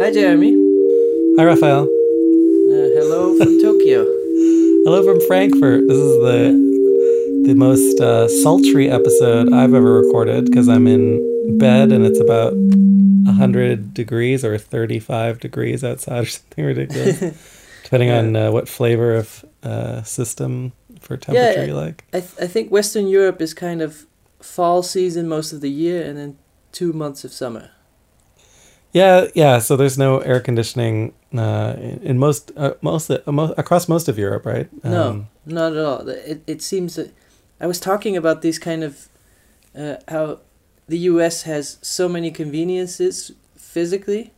Hi, Jeremy. Hi, Rafaël. Uh, hello from Tokyo. Hello from Frankfurt. This is the the most uh, sultry episode I've ever recorded because I'm in bed and it's about 100 degrees or 35 degrees outside or something ridiculous, depending Yeah. on uh, what flavor of uh, system for temperature Yeah, you like. I, th- I think Western Europe is kind of fall season most of the year and then two months of summer. Yeah, yeah. So there's no air conditioning uh, in, most uh, most, uh, mo- across most of Europe, right? no, Um, not at all. It, it seems that I was talking about these kind of uh, how the US has so many conveniences physically.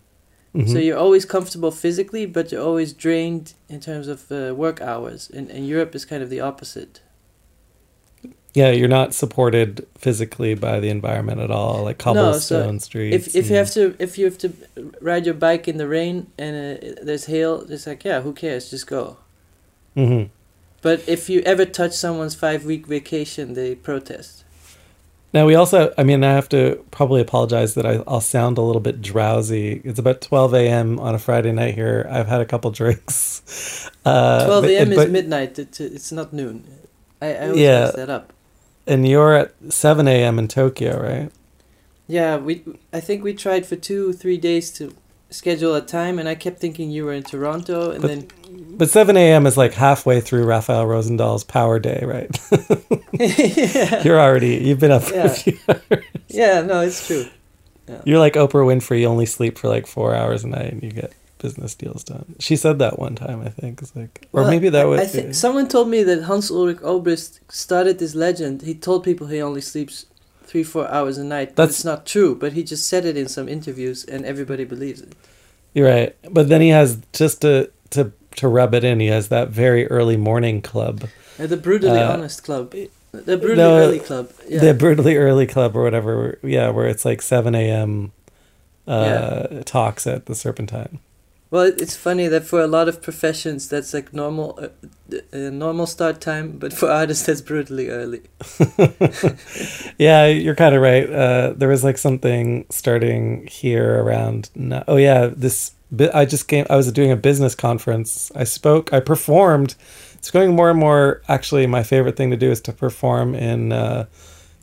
mhm. So you're always comfortable physically, but you're always drained in terms of uh, work hours. And, and Europe is kind of the opposite. Yeah, you're not supported physically by the environment at all, like cobblestone No, so streets. if if you have to if you have to ride your bike in the rain and uh, there's hail, it's like yeah, who cares? Just go. Mhm. But if you ever touch someone's five week vacation, they protest. Now we also, I mean, I have to probably apologize that I, I'll sound a little bit drowsy. It's about 12 a.m. on a Friday night here. I've had a couple drinks. Uh, Twelve but- a.m. is midnight. It's, it's not noon. I, I always Yeah. mess that up. And you're at 7 a.m. in Tokyo, right? Yeah, we. I think we tried for two three days to schedule a time, and I kept thinking you were in Toronto, and But- then But 7 a.m. is like halfway through Rafaël Rozendaal's power day, right? yeah, you're already, you've been up for Yeah. a few hours. yeah, no, it's true. You're like Oprah Winfrey. You only sleep for like four hours a night and you get business deals done. She said that one time, I think. It's like, or Well, maybe that was. I think someone told me that Hans Ulrich Obrist started this legend. He told people he only sleeps three, four hours a night. That's- it's not true. But he just said it in some interviews, and everybody believes it. You're right, but then he has just to to to rub it in. He has that very early morning club, Uh, the brutally Uh, honest club, the brutally no, early club. Yeah. the brutally early club or whatever. Yeah, where it's like seven a.m. Uh, talks at the Serpentine. Well, it's funny that for a lot of professions that's like normal, uh, uh, normal start time, but for artists that's brutally early. yeah, you're kind of right. Uh, there was like something starting here around. No- oh yeah, this. I just came. I was doing a business conference. I spoke. I performed. It's going more and more. Actually, my favorite thing to do is to perform in uh,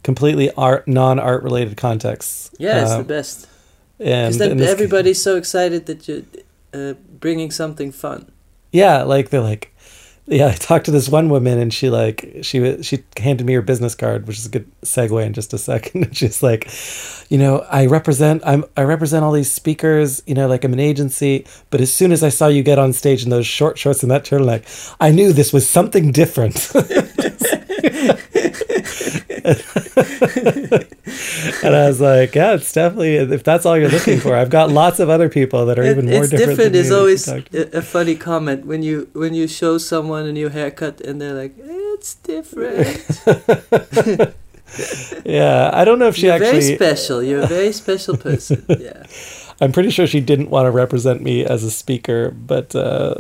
completely art, non-art related contexts. Yeah, it's Um, the best. and Because then in this- everybody's so excited that you're uh, bringing something fun. Yeah, like they're like, yeah. I talked to this one woman, and she like she she handed me her business card, which is a good segue in just a second. And she's like, you know, I represent I'm I represent all these speakers. You know, like I'm an agency. But as soon as I saw you get on stage in those short shorts and that turtleneck, I knew this was something different. and I was like, yeah, it's definitely if that's all you're looking for. I've got lots of other people that are It- even more different. it's different. different is always can talk to. a, a funny comment when you when you show someone a new haircut and they're like it's different Yeah, I don't know if she you're actually. very special you're a very special person yeah I'm pretty sure she didn't want to represent me as a speaker, but uh,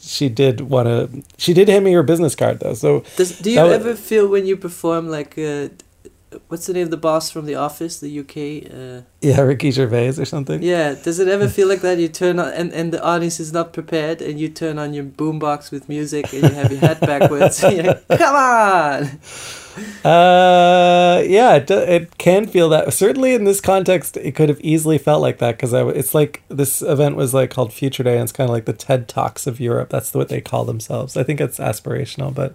she did want to. She did hand me her business card though. So Does, do you That wa- ever feel when you perform like uh, what's the name of the boss from the office the uk uh, yeah, Ricky Gervais or something. yeah does it ever feel like that you turn on and, and the audience is not prepared and you turn on your boombox with music and you have your hat backwards like, come on Uh, yeah, it, it can feel that. Certainly in this context, it could have easily felt like that because it's like this event was like called Future Day, and it's kind of like the TED Talks of Europe. That's what they call themselves. I think it's aspirational, but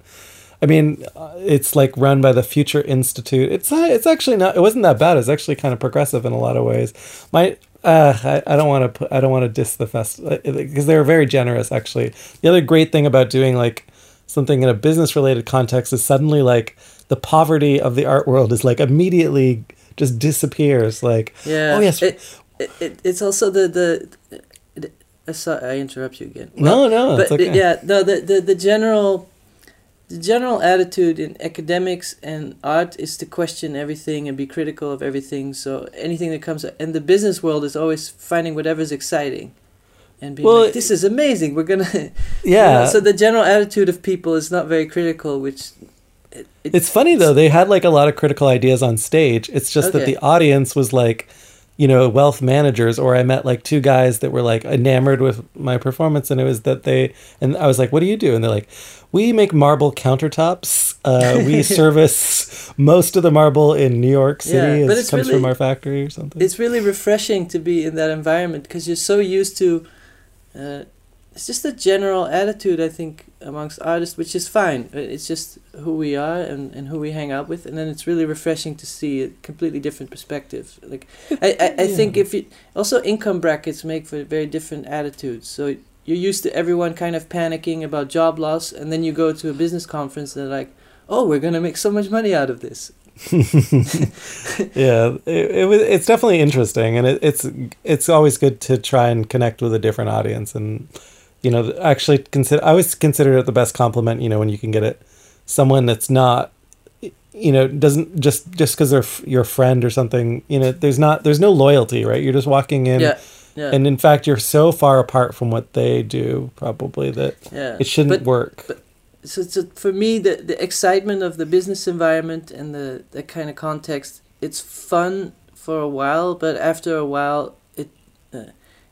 I mean, uh, it's like run by the Future Institute. It's not, it's actually not. It wasn't that bad. It's actually kind of progressive in a lot of ways. My uh, I, I don't want to. I don't want to diss the fest because they were very generous. Actually, the other great thing about doing like something in a business related context is suddenly like the poverty of the art world is like immediately just disappears. Like Yeah. Oh, yes. It, it, it, it's also the the. the uh, sorry, I interrupt you again. No, no, but okay. yeah, no, the, the the general, the general attitude in academics and art is to question everything and be critical of everything. So anything that comes, and the business world is always finding whatever's exciting, and being Well, like, "This is amazing. We're gonna." you yeah. know, so the general attitude of people is not very critical, which. It, it- It's funny though, they had like a lot of critical ideas on stage. It's just that the audience was like, you know, wealth managers, or I met like two guys that were like enamored with my performance, and it was that they, and I was like, "What do you do?" And they're like, "We make marble countertops. Uh, we service most of the marble in New York City. Yeah, but it it's comes really- from our factory or something." it's really refreshing to be in that environment because you're so used to uh, it's just a general attitude i think amongst artists which is fine. Uh, it's just who we are and, and who we hang out with and then it's really refreshing to see a completely different perspective. Like i, I, I think if you also income brackets make for very different attitudes. So you're used to everyone kind of panicking about job loss and then you go to a business conference and they're like oh we're going to make so much money out of this yeah, it, it. It's definitely interesting, and it, it's it's always good to try and connect with a different audience, and you know, actually consider. I always consider it the best compliment. You know, when you can get it, someone that's not, you know, doesn't just just because they're f- your friend or something. You know, there's not there's no loyalty, right? You're just walking in, yeah yeah and in fact, you're so far apart from what they do, probably that yeah it shouldn't But- work. but- so, so for me the the excitement of the business environment and the that kind of context it's fun for a while but after a while it uh,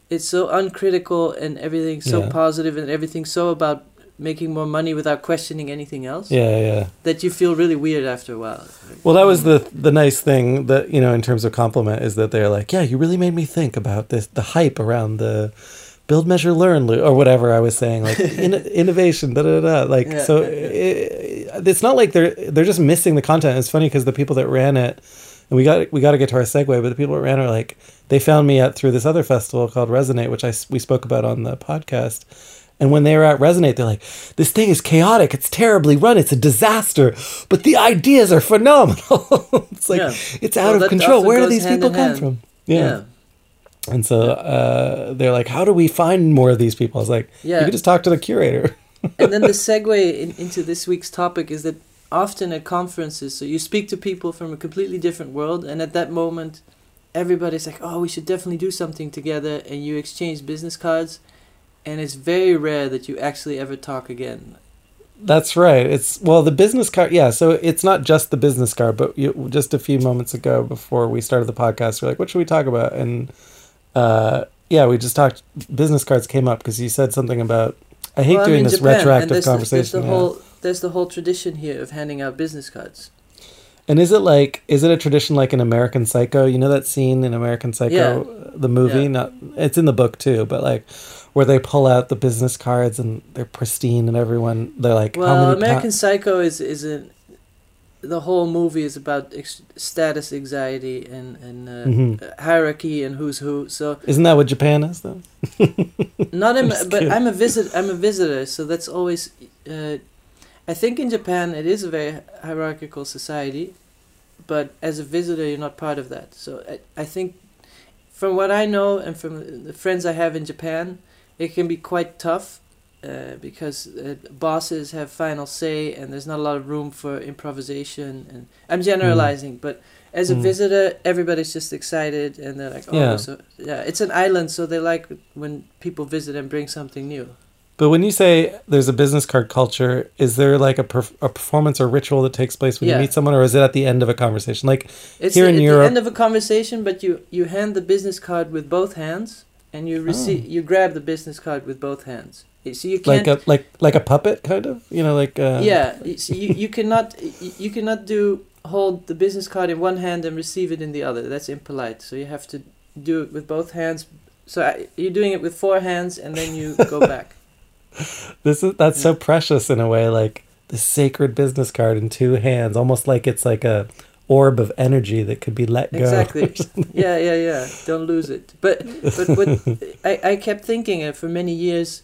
it's so uncritical and everything so Yeah. positive and everything so about making more money without questioning anything else yeah, yeah. that you feel really weird after a while Well, that was the the nice thing that you know in terms of compliment is that they're like, yeah, you really made me think about this the hype around the build, measure, learn, or whatever I was saying, like in, innovation, da da da. Like Yeah, so, yeah, It, it's not like they're they're just missing the content. It's funny because the people that ran it, and we got we got to get to our segue, but the people that ran it are like they found me at through this other festival called Resonate, which I we spoke about on the podcast. And when they were at Resonate, they're like, "This thing is chaotic. It's terribly run. It's a disaster, but the ideas are phenomenal. it's like Yeah. it's Well, out of control. Where do these people come hand. from?" yeah And so uh, they're like, "How do we find more of these people?" I was like, Yeah. "You can just talk to the curator." and then the segue in, into this week's topic is that often at conferences, so you speak to people from a completely different world, and at that moment, everybody's like, "Oh, we should definitely do something together," and you exchange business cards, and it's very rare that you actually ever talk again. That's right. It's well, the business card. Yeah, so it's not just the business card, but you, just a few moments ago before we started the podcast, we're like, "What should we talk about?" And uh, yeah, we just talked. Business cards came up because you said something about. I hate Well, doing this Japan, retroactive there's the- conversation. there's the yeah. whole there's the whole tradition here of handing out business cards. And is it like is it a tradition like in American Psycho? You know that scene in American Psycho, Yeah. the movie. Yeah. Not it's in the book too, but like where they pull out the business cards and they're pristine and everyone they're like how Well, American pa- Psycho is is a the whole movie is about ex- status anxiety and and uh, Mhm. hierarchy and who's who. So Isn't that what Japan is though? not in, just but. I'm a visit. I'm a visitor, so that's always. Uh, I think in Japan it is a very hierarchical society, but as a visitor you're not part of that. So I, I think, from what I know and from the friends I have in Japan, it can be quite tough, uh, because uh, bosses have final say and there's not a lot of room for improvisation. And I'm generalizing, but as a Mm. visitor, everybody's just excited and they're like, oh, Yeah. so yeah, it's an island, so they like when people visit and bring something new. But when you say there's a business card culture, is there like a, perf- a performance or ritual that takes place when Yeah. you meet someone, or is it at the end of a conversation? Like, It's Here the, in at Europe- the end of a conversation, but you you hand the business card with both hands, and you receive you grab the business card with both hands. So you can't. like a like like a puppet kind of, you know, like uh, yeah, so you you cannot you, cannot do hold the business card in one hand and receive it in the other. That's impolite. So you have to do it with both hands. So I, you're doing it with four hands, and then you go back. This is that's so precious in a way, like the sacred business card in two hands, almost like it's like a orb of energy that could be let go. Exactly. yeah, yeah, yeah. Don't lose it. But but what I, I kept thinking uh, for many years,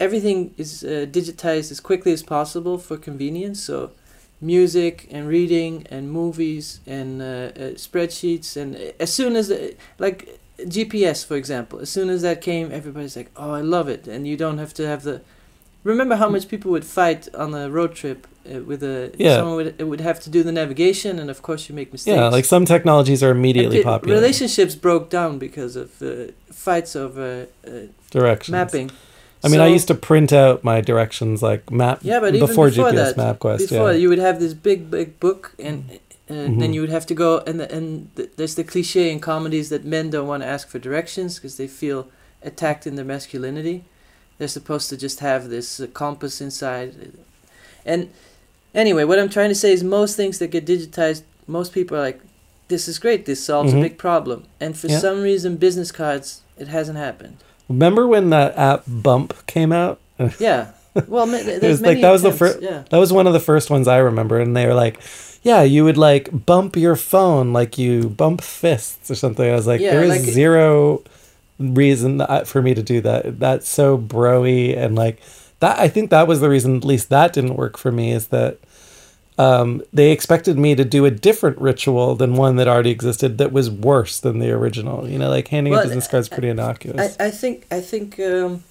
everything is uh, digitized as quickly as possible for convenience. So music and reading and movies and uh, uh, spreadsheets and uh, as soon as the, like GPS for example, as soon as that came, everybody's like, oh, I love it, and you don't have to have the. Remember how much people would fight on a road trip uh, with a Yeah. someone would it would have to do the navigation, and of course you make mistakes. yeah, like some technologies are immediately popular. Relationships broke down because of uh, fights over uh, Directions. mapping. I mean, I used to print out my directions like map Yeah, but even before, before GPS that, MapQuest. Before yeah. you would have this big, big book, and And then you would have to go and the, and th- there's the cliche in comedies that men don't want to ask for directions because they feel attacked in their masculinity. They're supposed to just have this uh, compass inside. And anyway, what I'm trying to say is most things that get digitized, most people are like, "This is great. This solves Mhm. a big problem." And for Yeah. some reason, business cards, it hasn't happened. Remember when that app Bump came out? Yeah. Well, ma- It there's was like that was the first. Yeah. That was one of the first ones I remember, and they were like, "Yeah, you would like bump your phone like you bump fists or something." I was like, Yeah, "There is like- zero reason that- for me to do that. That's so broy and like that. I think that was the reason. At least that didn't work for me. Is that um, they expected me to do a different ritual than one that already existed that was worse than the original. You know, like handing Well, a business card is pretty innocuous. I, I think I think um,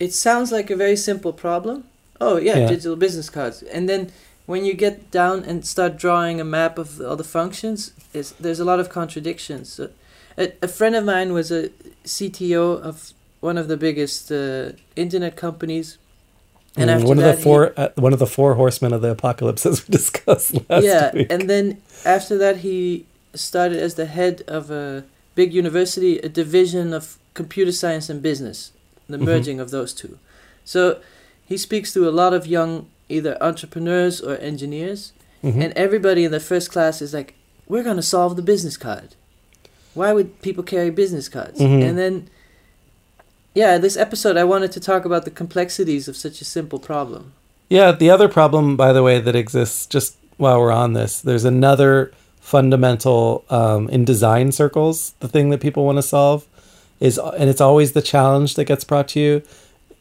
it sounds like a very simple problem. Oh yeah, Yeah. digital business cards, and then when you get down and start drawing a map of all the functions, is there's a lot of contradictions. So, a, a friend of mine was a CTO of one of the biggest uh, internet companies, and Mm, after one of that the he- four, uh, one of the four horsemen of the apocalypse, as we discussed last yeah, week. and then after that, he started as the head of a big university, a division of computer science and business, the Mhm. merging of those two. So he speaks to a lot of young either entrepreneurs or engineers, Mhm. and everybody in the first class is like, "We're gonna solve the business card. Why would people carry business cards?" Mhm. And then. Yeah, this episode I wanted to talk about the complexities of such a simple problem. Yeah, the other problem, by the way, that exists just while we're on this, there's another fundamental um, in design circles. The thing that people want to solve is, and it's always the challenge that gets brought to you.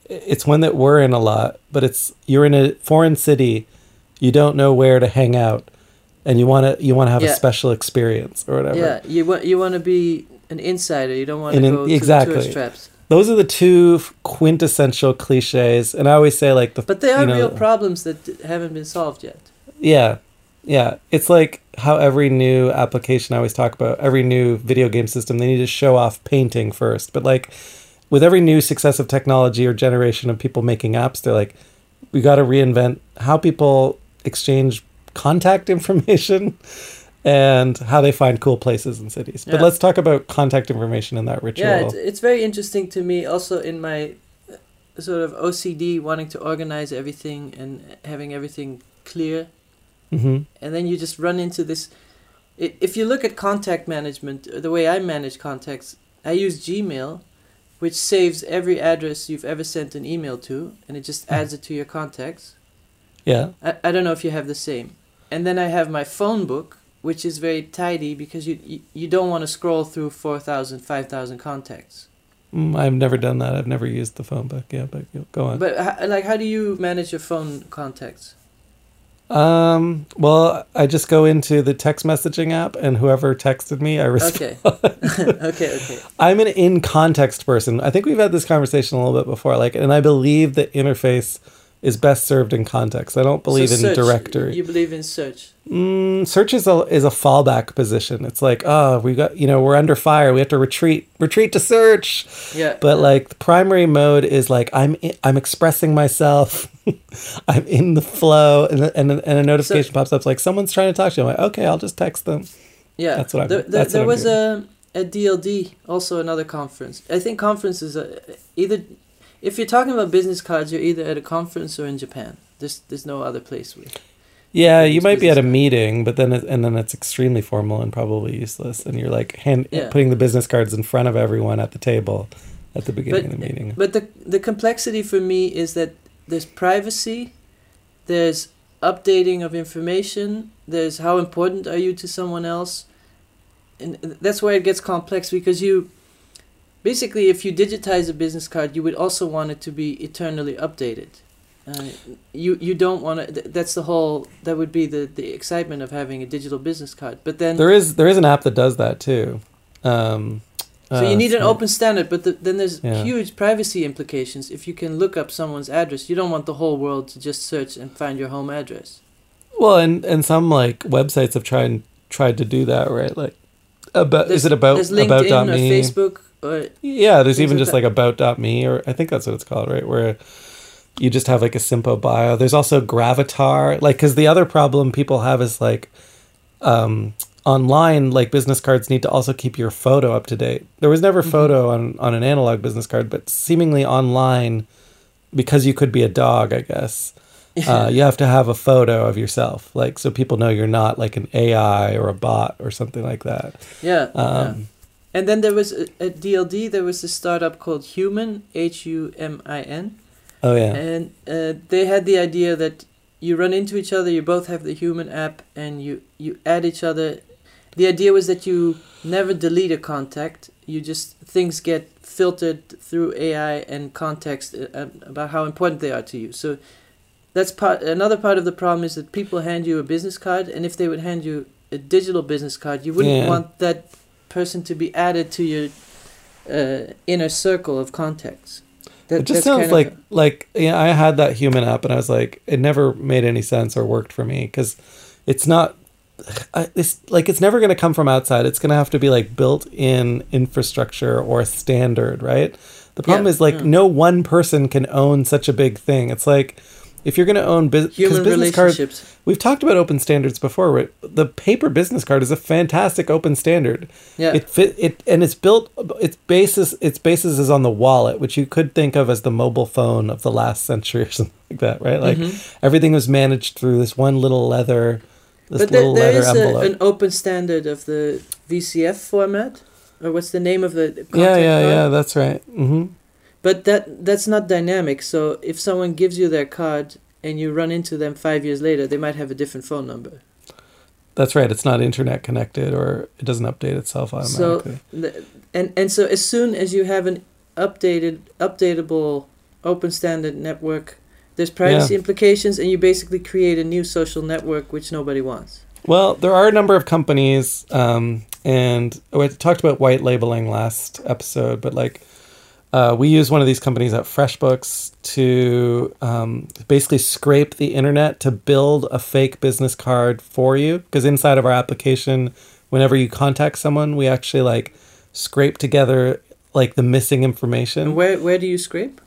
It's one that we're in a lot, but it's you're in a foreign city, you don't know where to hang out, and you want to you want to have Yeah. a special experience or whatever. Yeah, you want you want to be an insider. You don't want to in- go to exactly. the tourist traps. Those are the two quintessential cliches, and I always say like the But they are you know, real problems that haven't been solved yet. Yeah. Yeah. It's like how every new application I always talk about, every new video game system, they need to show off painting first. But like with every new successive technology or generation of people making apps, they're like, we got to reinvent how people exchange contact information and how they find cool places and cities. But Yeah. let's talk about contact information in that ritual. Yeah, it's, it's very interesting to me. Also, in my uh, sort of OCD, wanting to organize everything and having everything clear, hmm and then you just run into this. If you look at contact management, uh, the way I manage contacts, I use Gmail, which saves every address you've ever sent an email to, and it just adds it to your contacts. Yeah. I, I don't know if you have the same. And then I have my phone book, which is very tidy because you you, you don't want to scroll through 4,000, 5,000 contacts. Mm, I've never done that. I've never used the phone book. Yeah, but go on. But like, how do you manage your phone contacts? Um, well, I just go into the text messaging app and whoever texted me, I respond. Okay, okay, okay. I'm an in context person. I think we've had this conversation a little bit before. Like, and I believe that interface is best served in context. I don't believe So in search, directory. You believe in search. Mm, search is a is a fallback position. It's like, oh, we got you know we're under fire. We have to retreat, retreat to search. Yeah. But like the primary mode is like I'm i I'm expressing myself. I'm in the flow, and and, and a notification pops up. It's like someone's trying to talk to you. I'm like, okay, I'll just text them. yeah, that's what I'm- There, there, that's what there I'm was doing. a a DLD, also another conference. I think conferences are either. If you're talking about business cards, you're either at a conference or in Japan. There's there's no other place. With. Yeah, you might be at a meeting, but then it, and then it's extremely formal and probably useless. And you're like hand Yeah. putting the business cards in front of everyone at the table at the beginning But- of the meeting. But the the complexity for me is that there's privacy, there's updating of information, there's how important are you to someone else, and that's where it gets complex because you, basically, if you digitize a business card, you would also want it to be eternally updated. Uh, you you don't want to. Th- that's the whole. That would be the the excitement of having a digital business card. But then There is there is an app that does that too. Um, So you uh, need an open standard, but the, then there's Yeah. huge privacy implications. If you can look up someone's address, you don't want the whole world to just search and find your home address. Well, and and some like websites have tried tried to do that, right? Like about is it about There's LinkedIn about or me? Facebook or Yeah, there's even like just that. like about.me or I think that's what it's called, right? Where you just have like a simple bio. There's also Gravatar, like because the other problem people have is like um, online, like business cards need to also keep your photo up to date. There was never photo on on an analog business card, but seemingly online, because you could be a dog, I guess. Uh, you have to have a photo of yourself, like so people know you're not like an AI or a bot or something like that. Yeah. yeah. Um, And then there was a, at DLD there was a startup called Humin H U M I N, Oh yeah, and uh, they had the idea that you run into each other, you both have the Humin app, and you you add each other. The idea was that you never delete a contact. You just things get filtered through AI and context uh, uh, about how important they are to you. So that's part. Another part of the problem is that people hand you a business card, and if they would hand you a digital business card, you wouldn't Yeah. want that person to be added to your uh, inner circle of contacts. That, it just sounds like like yeah. I had that Humin app, and I was like, it never made any sense or worked for me because it's not. I, it's like it's never going to come from outside. It's going to have to be like built in infrastructure or standard, right? The problem Yeah, is like yeah. no one person can own such a big thing. It's like if you're going to own business, human business cards, relationships. we've talked about open standards before. Right? The paper business card is a fantastic open standard. Yeah. It fit it and it's built its basis its basis is on the wallet, which you could think of as the mobile phone of the last century or something like that, right? Like Mhm. everything was managed through this one little leather this but there, little there leather is a, an open standard of the VCF format, or what's the name of the yeah, yeah, card? yeah, that's right. hmm But that that's not dynamic. So if someone gives you their card and you run into them five years later, they might have a different phone number. That's right. It's not internet connected or it doesn't update itself automatically. the, and and so as soon as you have an updated updatable open standard network, there's privacy implications, and you basically create a new social network which nobody wants. Well, there are a number of companies, um, and we talked about white labeling last episode, but like uh, we use one of these companies at FreshBooks to um, basically scrape the internet to build a fake business card for you. Because inside of our application, whenever you contact someone, we actually like scrape together like the missing information where where do you scrape?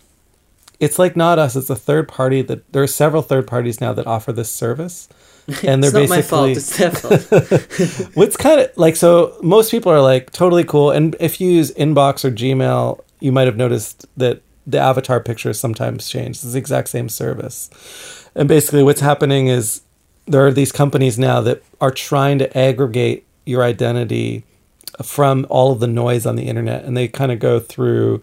it's like not us it's a third party that there are several third parties now that offer this service and they're it's not my fault. basically It's their fault. what's kind of like so most people are like totally cool and if you use inbox or gmail you might have noticed that the avatar pictures sometimes change. It's the exact same service. And basically what's happening is there are these companies now that are trying to aggregate your identity from all of the noise on the internet and they kind of go through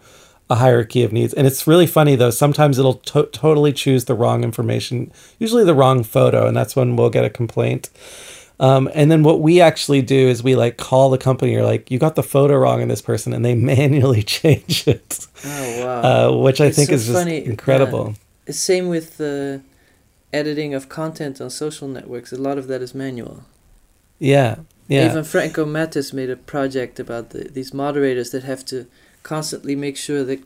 a hierarchy of needs. And it's really funny though. Sometimes it'll to- totally choose the wrong information usually the wrong photo and that's when we'll get a complaint um, and then what we actually do is we like call the company or like you got the photo wrong in this person and they manually change it oh wow. uh, which i It's think so is just funny, incredible Same with the editing of content on social networks. A lot of that is manual. yeah yeah Even Franco Mattes made a project about the, these moderators that have to constantly make sure that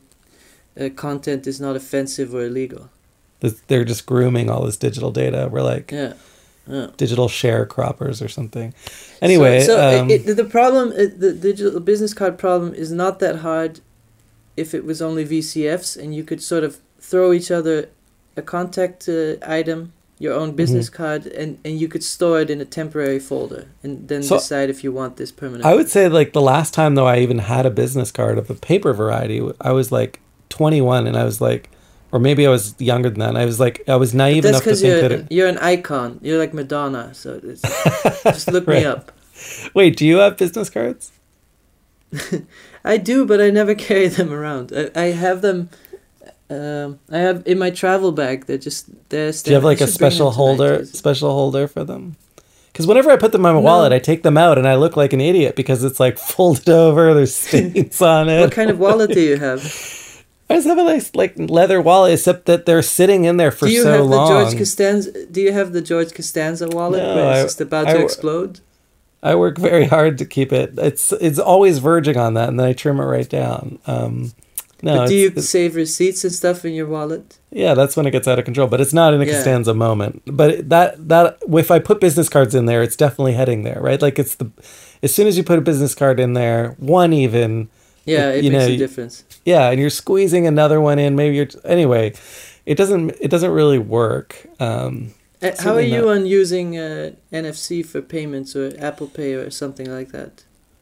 uh, content is not offensive or illegal. They're just grooming all this digital data we're like Yeah. Yeah. digital sharecroppers or something anyway so, so um, it, it, the problem, the digital business card problem, is not that hard. If it was only VCFs and you could sort of throw each other a contact uh, item, your own business Mm-hmm. card, and, and you could store it in a temporary folder, and then So- decide if you want this permanent. I would say like the last time though I even had a business card of the paper variety, I was like 21 and I was like, or maybe I was younger than that. I was like, I was naive enough to think you're that. It, you're an icon. You're like Madonna. So it's, just look Right. me up. wait, do you have business cards? I do, but I never carry them around. I, I have them. Um, I have in my travel bag. They're just they're. Do you have like I a should bring them special holder, special holder for them? Because whenever I put them in my No. wallet, I take them out and I look like an idiot because it's like folded over. There's stains on it. What kind of wallet do you have? I just have a nice like leather wallet, except that they're sitting in there for do you so have long. the George Costanza? Do you have the George Costanza wallet No, where it's I- just about I to w- explode? I work very hard to keep it. It's it's always verging on that, and then I trim it right down. Um, no, but do you save receipts and stuff in your wallet? yeah, that's when it gets out of control. But it's not in a Yeah. Costanza moment. But that that if I put business cards in there, it's definitely heading there, right? Like it's the as soon as you put a business card in there, one even, Yeah, It- it you makes know, a difference. Yeah, and you're squeezing another one in. Maybe you're anyway. It doesn't it doesn't really work. Um, Uh, how are you not. on using uh, NFC for payments or Apple Pay or something like that?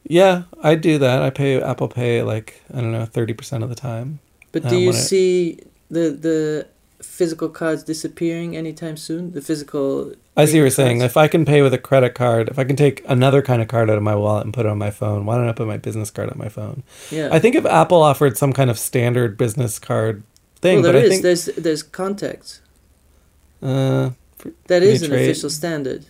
Yeah, I do that. I pay Apple Pay like I don't know thirty percent of the time. But Uh, do you when I- see the the physical cards disappearing anytime soon? The physical. I see what you're saying. If I can pay with a credit card, if I can take another kind of card out of my wallet and put it on my phone, why don't I put my business card on my phone? Yeah. I think if Apple offered some kind of standard business card thing, well, but there I think There's there's contacts. uh, That is an trade? official standard.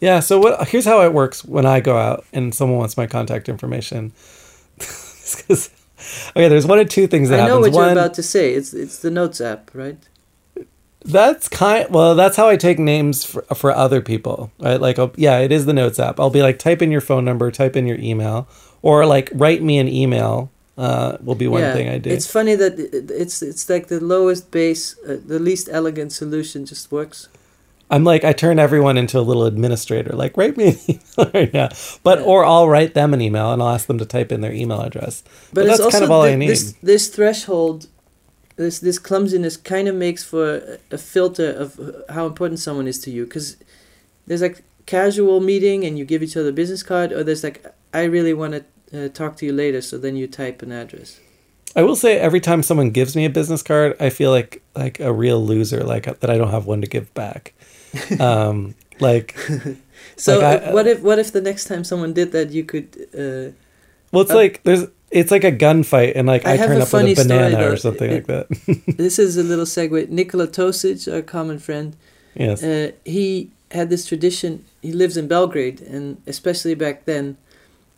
yeah. So what? Here's how it works when I go out and someone wants my contact information. Okay, there's one of two things that happen. I know happens. what you're about to say. It's it's the Notes app, right? That's kind. Well, that's how I take names for for other people. Right? Like, I'll, yeah, it is the Notes app. I'll be like, type in your phone number, type in your email, or like write me an email. Uh, will be one thing I do. It's funny that it's it's like the lowest base, uh, the least elegant solution just works. I'm like, I turn everyone into a little administrator. Like, write me an email right now. But Yeah. or I'll write them an email and I'll ask them to type in their email address. But, it's that's kind of all I need. This this threshold, this this clumsiness kind of makes for a, a filter of how important someone is to you. Because there's like casual meeting and you give each other a business card, or there's like I really want to uh, talk to you later, so then you type an address. I will say every time someone gives me a business card, I feel like like a real loser, like that I don't have one to give back. um, like, So Like, I- uh, what if what if the next time someone did that, you could. Uh, well, it's Uh, like there's it's like a gunfight, and like I I, turn up with a story, banana though. or something like that. this is a little segue. Nikola Tosic, our common friend, yes. uh, he had this tradition. He lives in Belgrade, and especially back then,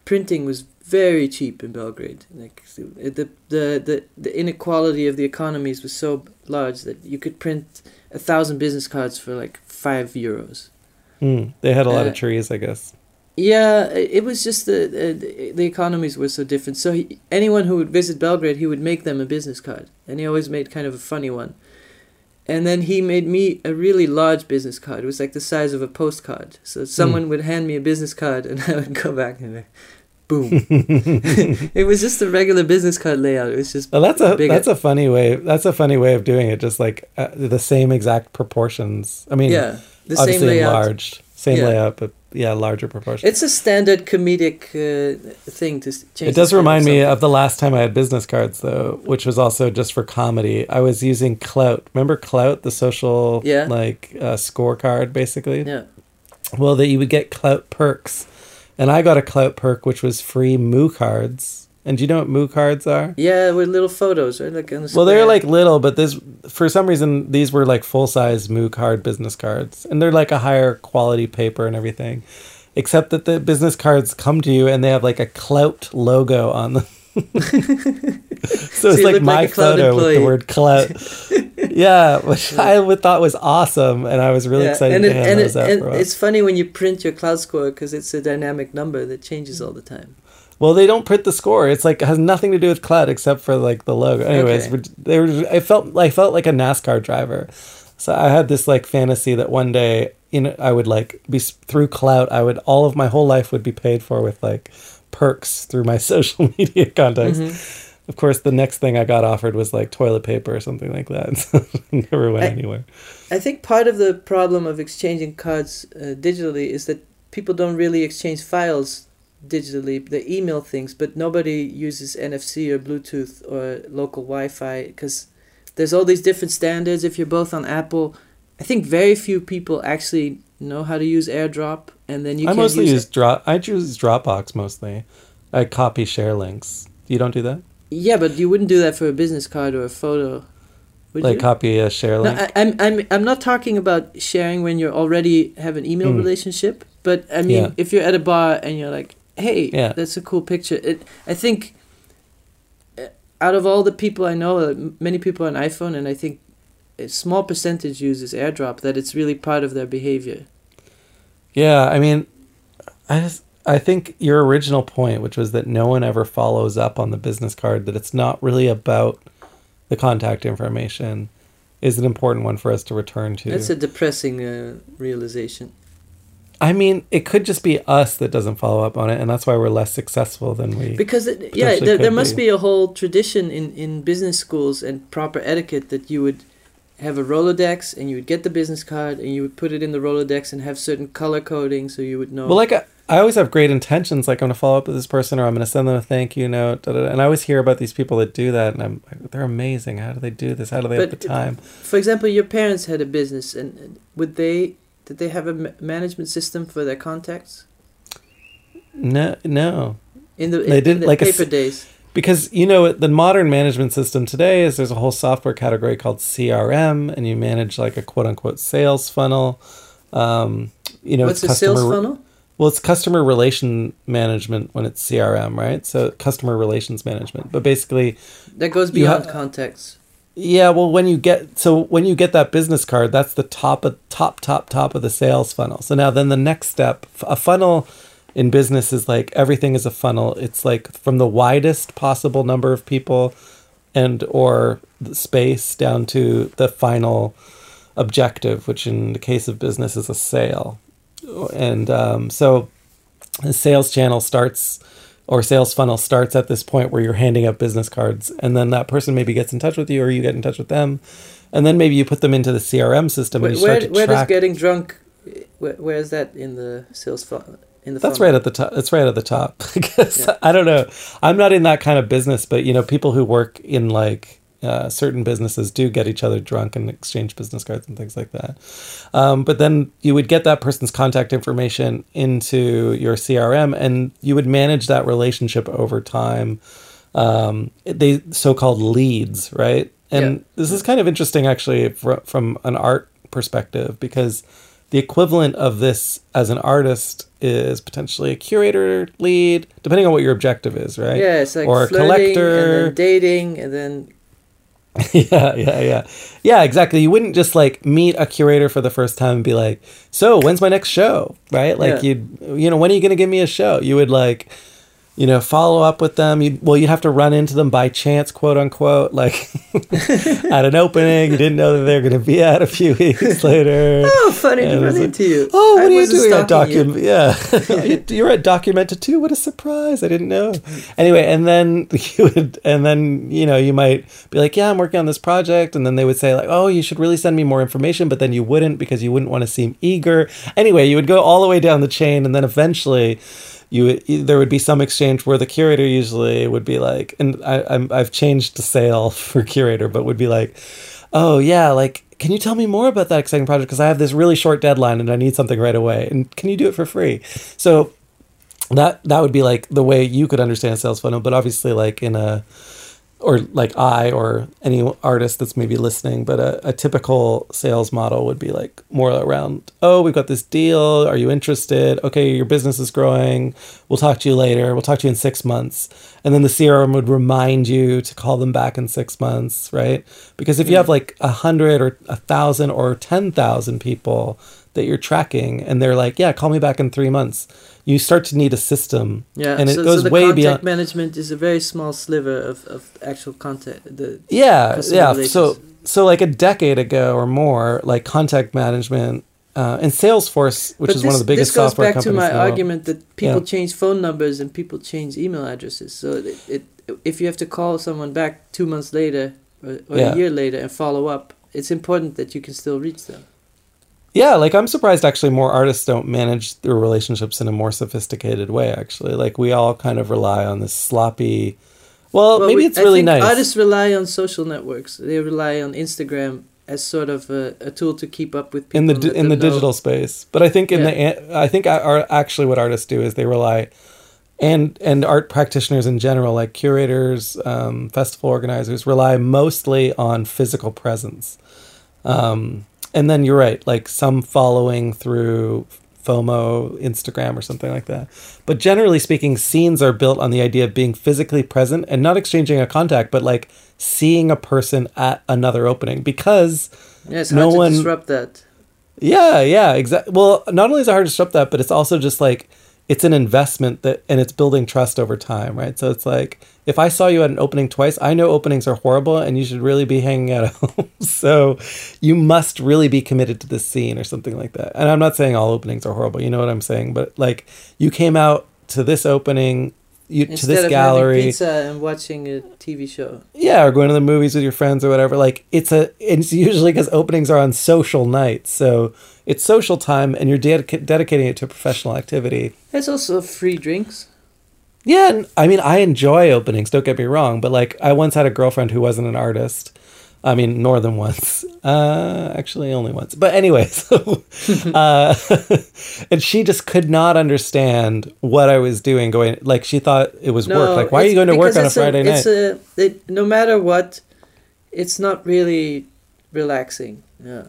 printing was very cheap in Belgrade. Like the the the, the inequality of the economies was so large that you could print a thousand business cards for like five euros. Mm, they had a lot uh, of trees, I guess. Yeah, it was just the the, the economies were so different. So he, anyone who would visit Belgrade, he would make them a business card, and he always made kind of a funny one. And then he made me a really large business card. It was like the size of a postcard. So someone would hand me a business card, and I would go back and boom. it was just a regular business card layout. It was just Well, that's a bigger. that's a funny way. That's a funny way of doing it. Just like uh, the same exact proportions. I mean, yeah, the same obviously layout. enlarged, same Yeah. layout, but yeah, larger proportion. It's a standard comedic uh, thing to change. It does remind me of the last time I had business cards, though, which was also just for comedy. I was using Clout. Remember Clout, the social Yeah. like uh, scorecard, basically. Yeah. Well, that you would get Clout perks, and I got a Clout perk which was free Moo cards. And do you know what Moo cards are? Yeah, with little photos, right? Like on a Well, they're like little, but this for some reason these were like full size Moo card business cards, and they're like a higher quality paper and everything. Except that the business cards come to you and they have like a clout logo on them. so it's like my like photo with the word clout. yeah, which I would thought was awesome, and I was really Yeah, excited and to it, and it, and it's funny when you print your Clout score because it's a dynamic number that changes mm. all the time. Well, they don't print the score. It's like it has nothing to do with Clout except for like the logo. Anyways, Okay. they were. I felt I felt like a NASCAR driver. So I had this like fantasy that one day, you know, I would like be through clout. I would all of my whole life would be paid for with like perks through my social media contacts. Mm-hmm. Of course, the next thing I got offered was like toilet paper or something like that. So never went I- anywhere. I think part of the problem of exchanging cards uh, digitally is that people don't really exchange files digitally. the email things, but nobody uses NFC or Bluetooth or local Wi-Fi because there's all these different standards. If you're both on Apple, I think very few people actually know how to use AirDrop, and then you I mostly use use drop. I choose Dropbox mostly. I copy share links. You don't do that? Yeah, but you wouldn't do that for a business card or a photo. Would like you? copy a share No, link? I, I'm I'm I'm not talking about sharing when you already have an email Mm. relationship, but I mean Yeah. if you're at a bar and you're like, "Hey, Yeah. that's a cool picture." It I think uh, out of all the people I know, uh, many people on iPhone, and I think a small percentage uses AirDrop. That it's really part of their behavior. Yeah, I mean, I just I think your original point, which was that no one ever follows up on the business card, that it's not really about the contact information, is an important one for us to return to. That's a depressing uh, realization. I mean, it could just be us that doesn't follow up on it, and that's why we're less successful than we. Because it, yeah, there, there must be. be a whole tradition in, in business schools and proper etiquette that you would have a Rolodex, and you would get the business card, and you would put it in the Rolodex and have certain color coding, so you would know. Well, like I, I always have great intentions. Like I'm going to follow up with this person, or I'm going to send them a thank you note. Da, da, da. And I always hear about these people that do that, and I'm like, they're amazing. How do they do this? How do they have the time? for example, your parents had a business, and would they? Did they have a management system for their contacts No, no. in the, They in, didn't the like paper s- days? because you know the modern management system today is there's a whole software category called CRM, and you manage like a quote unquote sales funnel. Um, you know, What's a sales funnel? Well, it's customer relation management when it's CRM, right? So customer relations management. But basically, That goes beyond ha- contacts. Yeah. Well, when you get so when you get that business card, that's the top of top top top of the sales funnel. So now then the next step, a funnel in business is like everything is a funnel. It's like from the widest possible number of people and or space down to the final objective, which in the case of business is a sale. And um, so the sales channel starts or sales funnel starts at this point where you're handing out business cards and then that person maybe gets in touch with you or you get in touch with them and then maybe you put them into the crm system Where, and you start where, to where does getting drunk? Where, where is that in the sales funnel? In the that's funnel? right at the top that's right at the top i guess Yeah. i don't know i'm not in that kind of business but you know people who work in like uh, certain businesses do get each other drunk and exchange business cards and things like that. Um, but then you would get that person's contact information into your crm and you would manage that relationship over time. Um, they so-called leads right? And Yeah. this is kind of interesting actually fr- from an art perspective because the equivalent of this as an artist is potentially a curator lead depending on what your objective is right? Yeah, it's like or a collector and then dating and then yeah, yeah, yeah. Yeah, exactly. You wouldn't just like meet a curator for the first time and be like, "So, when's my next show?" Right? Like Yeah. you'd you know, when are you going to give me a show? You would like you know, follow up with them. You well, you'd have to run into them by chance, quote unquote, like at an opening you didn't know that they were going to be at a few weeks later. oh, funny Yeah, to run like, into you. Oh, what I are you doing at stalking you. Document? Yeah, You- you're at Documenta too. What a surprise! I didn't know. Anyway, and then you would, and then you know, you might be like, "Yeah, I'm working on this project," and then they would say like, "Oh, you should really send me more information," but then you wouldn't because you wouldn't want to seem eager. Anyway, you would go all the way down the chain, and then eventually. You would, there would be some exchange where the curator usually would be like, and I, I'm I've changed the sale for curator, but would be like, oh yeah, like can you tell me more about that exciting project? Because I have this really short deadline and I need something right away. And can you do it for free? So that that would be like the way you could understand sales funnel. But obviously, like in a or like I or any artist that's maybe listening, but a, a typical sales model would be like more around, oh, we've got this deal. Are you interested? Okay, your business is growing. We'll talk to you later. We'll talk to you in six months. And then the CRM would remind you to call them back in six months, right? Because if you mm. have like a hundred or a thousand or ten thousand people that you're tracking and they're like, yeah, call me back in three months, you start to need a system. Yeah, And it so, goes so way contact beyond management is a very small sliver of, of actual content. The yeah yeah so so like a decade ago or more like contact management uh, and salesforce which But is one of the biggest This goes back to my in the world. argument that people Yeah. change phone numbers and people change email addresses. So it, it if you have to call someone back two months later or, or Yeah. a year later and follow up, it's important that you can still reach them. Yeah like i'm surprised actually more artists don't manage their relationships in a more sophisticated way actually like we all kind of rely on this sloppy well, Well, maybe we- it's I really think nice Artists rely on social networks. They rely on Instagram as sort of a, a tool to keep up with people. in the di- in the know. digital space but i think in Yeah. the i think are actually what artists do is they rely and and art practitioners in general like curators um, festival organizers rely mostly on physical presence um, and then you're right like some following through fomo instagram or something like that but generally speaking scenes are built on the idea of being physically present and not exchanging a contact but like seeing a person at another opening because Yeah, it's no hard to one- disrupt that. yeah, yeah, exactly. Well, not only is it hard to disrupt that, but it's also just like it's an investment that and it's building trust over time, right? So it's like if I saw you at an opening twice, I know openings are horrible and you should really be hanging out at home. so you must really be committed to this scene or something like that. And I'm not saying all openings are horrible, you know what I'm saying, but like you came out to this opening you, to this of gallery. pizza and watching a TV show. Yeah, or going to the movies with your friends or whatever. Like it's a it's usually because openings are on social nights, so it's social time, and you're dedica- dedicating it to a professional activity. There's also free drinks. Yeah, and, I mean, I enjoy openings. Don't get me wrong, but like I once had a girlfriend who wasn't an artist. I mean, more than once. Uh, actually, only once. But anyway, so, uh, and she just could not understand what I was doing. Going like she thought it was work. Like, why are you going to work on a Friday night? It's a, it, no matter what, it's not really relaxing. Yeah,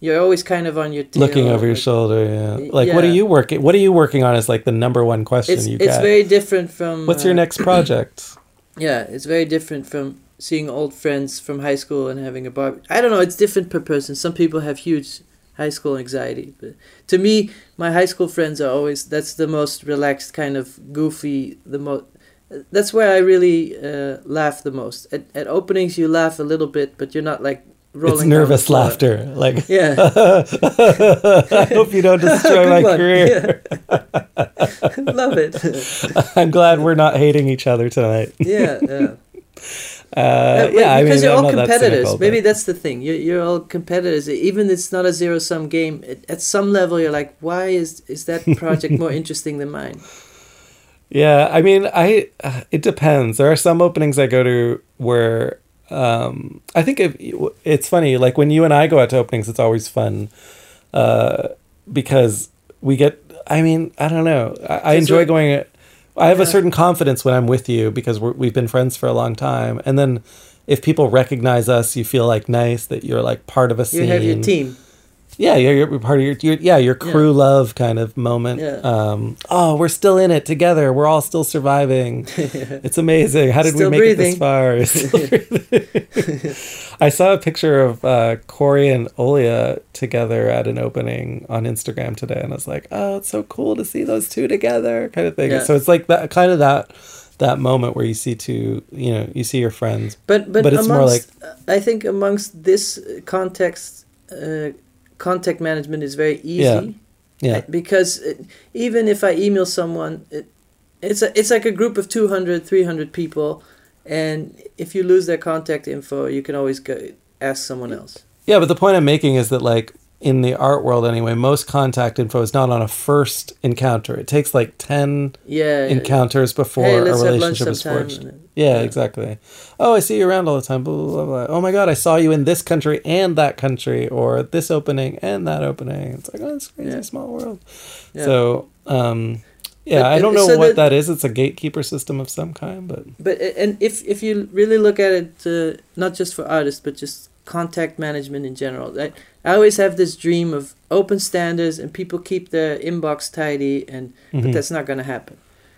you're always kind of on your tail. looking over your like- shoulder yeah like what are you working what are you working on is like the number one question It's you it's get It's very different from. what's your uh, next project Yeah, it's very different from seeing old friends from high school and having a bar. I don't know. It's different per person. Some people have huge high school anxiety, but to me, my high school friends are always that's the most relaxed kind of goofy. The most that's where I really uh, laugh the most. At at openings, you laugh a little bit, but you're not like rolling. it's nervous laughter like Yeah. i hope you don't destroy my one. career Yeah. Love it. i'm glad we're not hating each other tonight yeah, yeah. Uh, Uh, yeah i mean because you're I'm all not that competitors. cynical, Maybe that's the thing. You're, you're all competitors. Even it's not a zero sum game. At, at some level, you're like, why is is that project more interesting than mine? Yeah, I mean, I uh, it depends. There are some openings I go to where um, I think if, it's funny. Like when you and I go out to openings, it's always fun uh, because we get. I mean, I don't know. I, I enjoy going. I have a certain confidence when I'm with you because we're, we've been friends for a long time, and then if people recognize us, you feel like nice that you're like part of a You have your team. Yeah, you're, you're part of your, your yeah your crew love kind of moment. Yeah. Um, oh, we're still in it together. We're all still surviving. it's amazing. How did Still we make breathing. it this far? I saw a picture of uh, Corey and Olia together at an opening on Instagram today, and I was like, oh, it's so cool to see those two together, kind of thing. Yeah. So it's like that kind of that that moment where you see two, you know, you see your friends. But but, But it's more amongst, I think amongst this context, uh, contact management is very easy. Yeah. Yeah, uh, because it, even if I email someone, it, it's a, it's like a group of 200, 300 people, and if you lose their contact info, you can always go ask someone else. Yeah, but the point I'm making is that like in the art world anyway, most contact info is not on a first encounter. It takes like ten Yeah. encounters before Hey, a let's have lunch relationship is forged. Yeah, yeah. exactly. Oh, I see you around all the time. Blah, blah, blah. Oh my god, I saw you in this country and that country, or this opening and that opening. It's like, oh, it's crazy Yeah. small world. So, um, yeah, But, I don't know so what that- that is. It's a gatekeeper system of some kind, but But and if if you really look at it, uh, not just for artists, but just contact management in general, I, I always have this dream of open standards and people keep their inbox tidy, and Mhm. but that's not going to happen.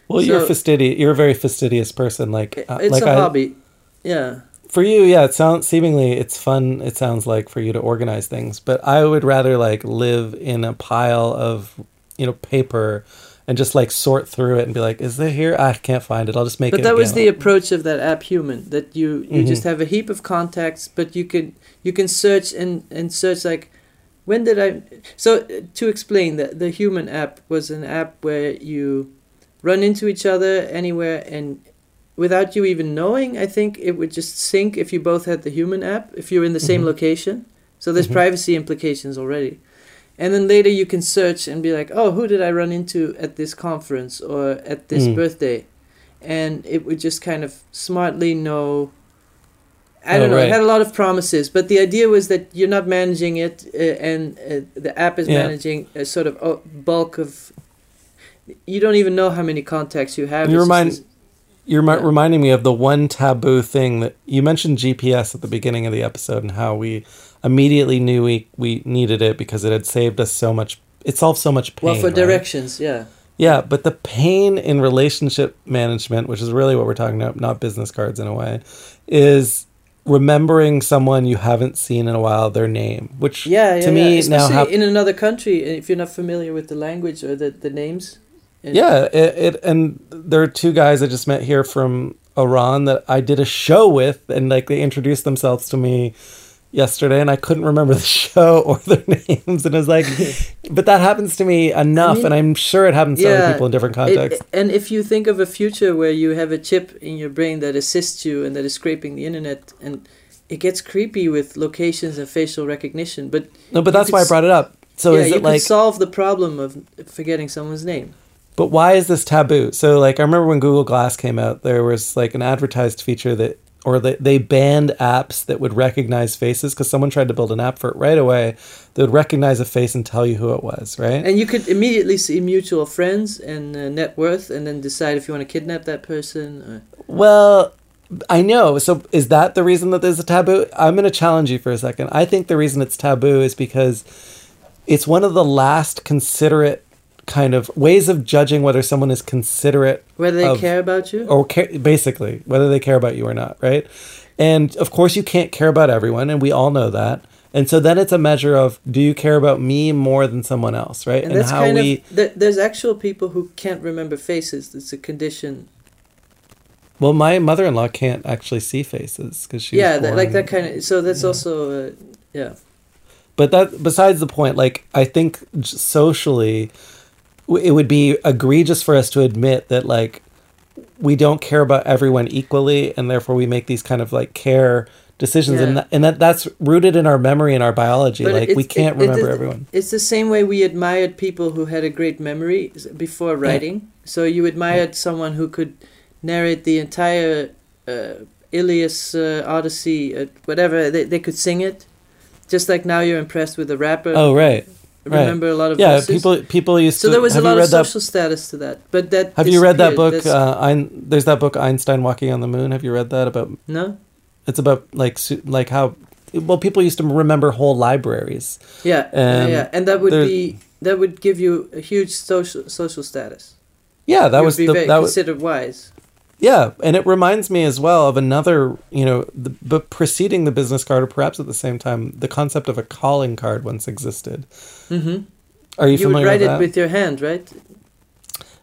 well, you're fastidious. You're a very fastidious person. Like, It- uh, it's like a I, hobby. Yeah. for you yeah it sounds seemingly it's fun it sounds like for you to organize things but i would rather like live in a pile of you know paper and just like sort through it and be like is it here i can't find it i'll just make But it that was the approach of that app Humin. That you you Mhm. just have a heap of contacts, but you can you can search and and search like when did I so uh, to explain that the Humin app was an app where you run into each other anywhere and without you even knowing, I think it would just sync if you both had the Humin app if you're in the same Mhm. location. So there's Mhm. privacy implications already. And then later you can search and be like, oh, who did I run into at this conference or at this Mm. birthday? And it would just kind of smartly know. I Oh, don't know. right. It had a lot of promises, but the idea was that you're not managing it, uh, and uh, the app is Yeah. managing a sort of oh, bulk of. You don't even know how many contacts you have. You It's remind- you're yeah. reminding me of the one taboo thing that you mentioned gps at the beginning of the episode and how we immediately knew we, we needed it because it had saved us so much it solved so much pain well, for right? directions, yeah. Yeah, but the pain in relationship management, which is really what we're talking about, not business cards in a way, is remembering someone you haven't seen in a while, their name, which Yeah, yeah, to me yeah. now hap- in another country, uh, if you're not familiar with the language or the, the names. And- yeah, it, it and there are two guys I just met here from Iran that I did a show with, and like they introduced themselves to me yesterday and I couldn't remember the show or their names and I was like but that happens to me enough mean, and I'm sure it happens to other people in different it- contexts. and if you think of a future where you have a chip in your brain that assists you and that is scraping the internet, and it gets creepy with locations and facial recognition. But no, but that's could why I brought it up. So yeah, is it like solve the problem of forgetting someone's name. But why is this taboo? So, like, I remember when Google Glass came out, there was like an advertised feature that, or they, they banned apps that would recognize faces because someone tried to build an app for it right away that would recognize a face and tell you who it was, right? And you could immediately see mutual friends and uh, net worth, and then decide if you want to kidnap that person. Or... Well, I know. So, is that the reason that there's a taboo? I'm going to challenge you for a second. I think the reason it's taboo is because it's one of the last considerate kind of ways of judging whether someone is considerate Whether they of- care about you. or care, basically whether they care about you or not, right? And of course, you can't care about everyone, and we all know that. And so then it's a measure of do you care about me more than someone else, right? and that's how kind we th- there's actual people who can't remember faces. It's a condition. well, my mother-in-law can't actually see faces because she yeah, that, like that kind of. So that's yeah. also uh, yeah. But that besides the point, like I think socially, it would be egregious for us to admit that like we don't care about everyone equally, and therefore we make these kind of like care decisions, and that, and that that's rooted in our memory and our biology. But like we can't it- it remember is- everyone. It's the same way we admired people who had a great memory before writing. So you admired someone who could narrate the entire uh, Ilias uh, Odyssey, uh, whatever. They, they could sing it. Just like now you're impressed with a rapper. Oh right, right. Remember a lot of yeah. voices? People people used So to. there was a lot of social status to that. But that Have you read that book? Uh, Ein, there's that book Einstein Walking on the Moon. Have you read that about? no? It's about like like how well people used to remember whole libraries. Yeah, yeah, Um, yeah. And that would be that would give you a huge social social status. Yeah, that was be the very that was considered wise. Yeah, and it reminds me as well of another, you know, the, but preceding the business card, or perhaps at the same time, the concept of a calling card once existed. Mm-hmm. Are you, You, would familiar write with it with your hand, right?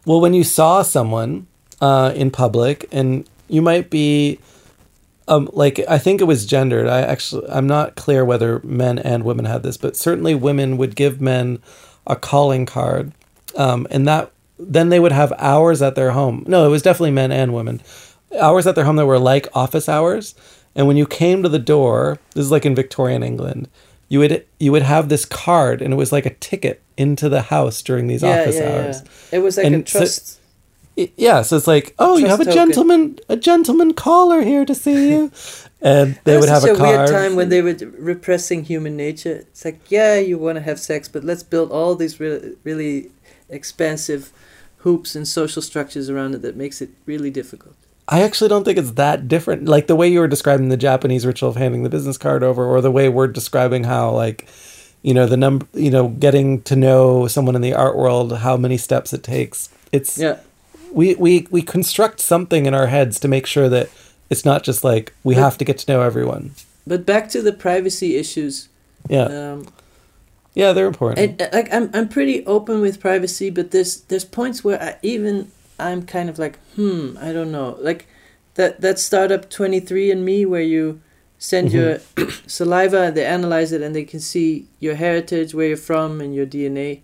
well, when you saw someone uh, in public, and you might be, um, like I think it was gendered. I actually, I'm not clear whether men and women had this, but certainly women would give men a calling card, um, and that then they would have hours at their home. No, it was definitely men and women. Hours at their home that were like office hours. And when you came to the door, this is like in Victorian England, you would you would have this card, and it was like a ticket into the house during these office hours. Yeah. It was like a And so- trust. I- yeah, so it's like, oh, you have a token. gentleman, a gentleman caller here to see you, and they would have a card. weird time when they were repressing human nature. It's like, yeah, you want to have sex, but let's build all these really, really expansive hoops and social structures around it that makes it really difficult. I actually don't think it's that different. Like the way you were describing the Japanese ritual of handing the business card over, or the way we're describing how, like, you know, the number, you know, getting to know someone in the art world, how many steps it takes. It's Yeah, we we we construct something in our heads to make sure that it's not just like we But- have to get to know everyone. but back to the privacy issues. Yeah, Um, yeah, they're important. And, uh, like I'm, I'm pretty open with privacy, but there's there's points where I even I'm kind of like, hmm, I don't know, like that that startup 23andMe where you send your saliva, they analyze it, and they can see your heritage, where you're from, and your DNA.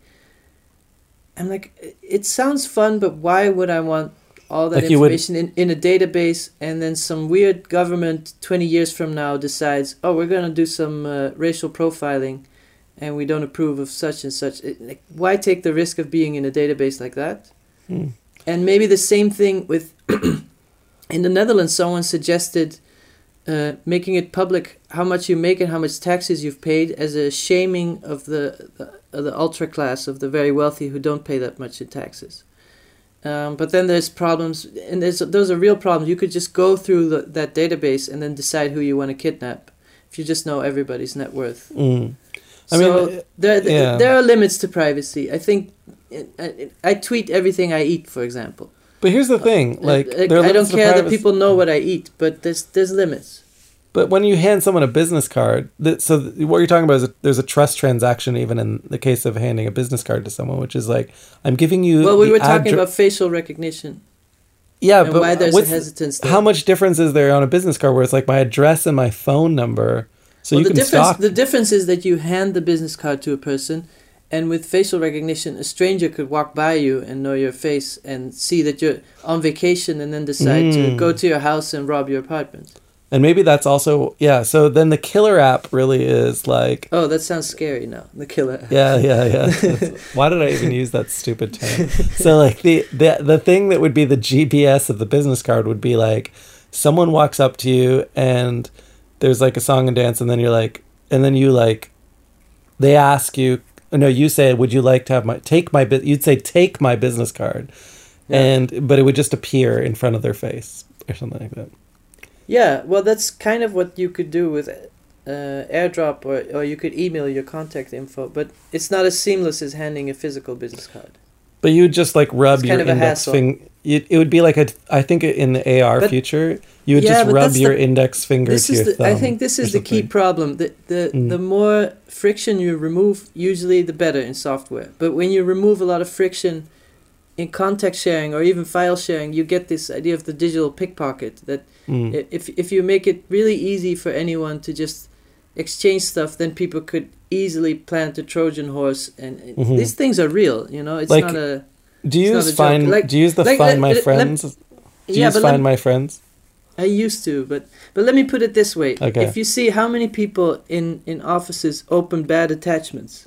I'm like, it sounds fun, but why would I want all that Like you would- information in, in a database and then some weird government 20 years from now decides, oh, we're going to do some uh, racial profiling and we don't approve of such and such. It, like, why take the risk of being in a database like that? Hmm. And maybe the same thing with in the Netherlands, someone suggested uh, making it public how much you make and how much taxes you've paid as a shaming of the the, the ultra class of the very wealthy who don't pay that much in taxes. Um, but then there's problems, and there's those are real problems. You could just go through the, that database and then decide who you want to kidnap if you just know everybody's net worth. Mm. I so mean, uh, there, yeah. there are limits to privacy. I think I, I tweet everything I eat, for example. But here's the thing, like, Uh, there are I don't care that people know what I eat, but there's there's limits. But when you hand someone a business card, so th- what you're talking about is a, there's a trust transaction, even in the case of handing a business card to someone, which is like I'm giving you. Well, we were talking addre- about facial recognition yeah, but why there's a hesitance. There. how much difference is there on a business card where it's like my address and my phone number? So well, you the can difference stalk. the difference is that you hand the business card to a person, and with facial recognition, a stranger could walk by you and know your face and see that you're on vacation, and then decide to Mm. go to your house and rob your apartment. and maybe that's also yeah. So then the killer app really is like Oh, that sounds scary now. The killer. yeah, yeah, yeah. Why did I even use that stupid term? So like the the the thing that would be the GPS of the business card would be like someone walks up to you and there's like a song and dance and then you're like and then you like they ask you no you say would you like to have my take my bu-" you'd say take my business card Yeah. and but it would just appear in front of their face or something like that Yeah, well, that's kind of what you could do with uh, AirDrop, or or you could email your contact info, but it's not as seamless as handing a physical business card. But you would just like rub It's your kind of a index finger it, it would be like a i think in the ar But- future you would Yeah, just rub your the- index finger This to is your the, thumb I think this is the key problem. The the Mm. the more friction you remove, usually the better in software. But when you remove a lot of friction in contact sharing or even file sharing, you get this idea of the digital pickpocket that Mm. If if you make it really easy for anyone to just exchange stuff, then people could easily plant a Trojan horse, and Mhm. these things are real. You know, it's Like, not a Do you use not a joke. find? Like- do you use the like, find let- my let- let- friends? do you yeah, use find let, my friends? I used to, but but let me put it this way: Okay. if you see how many people in in offices open bad attachments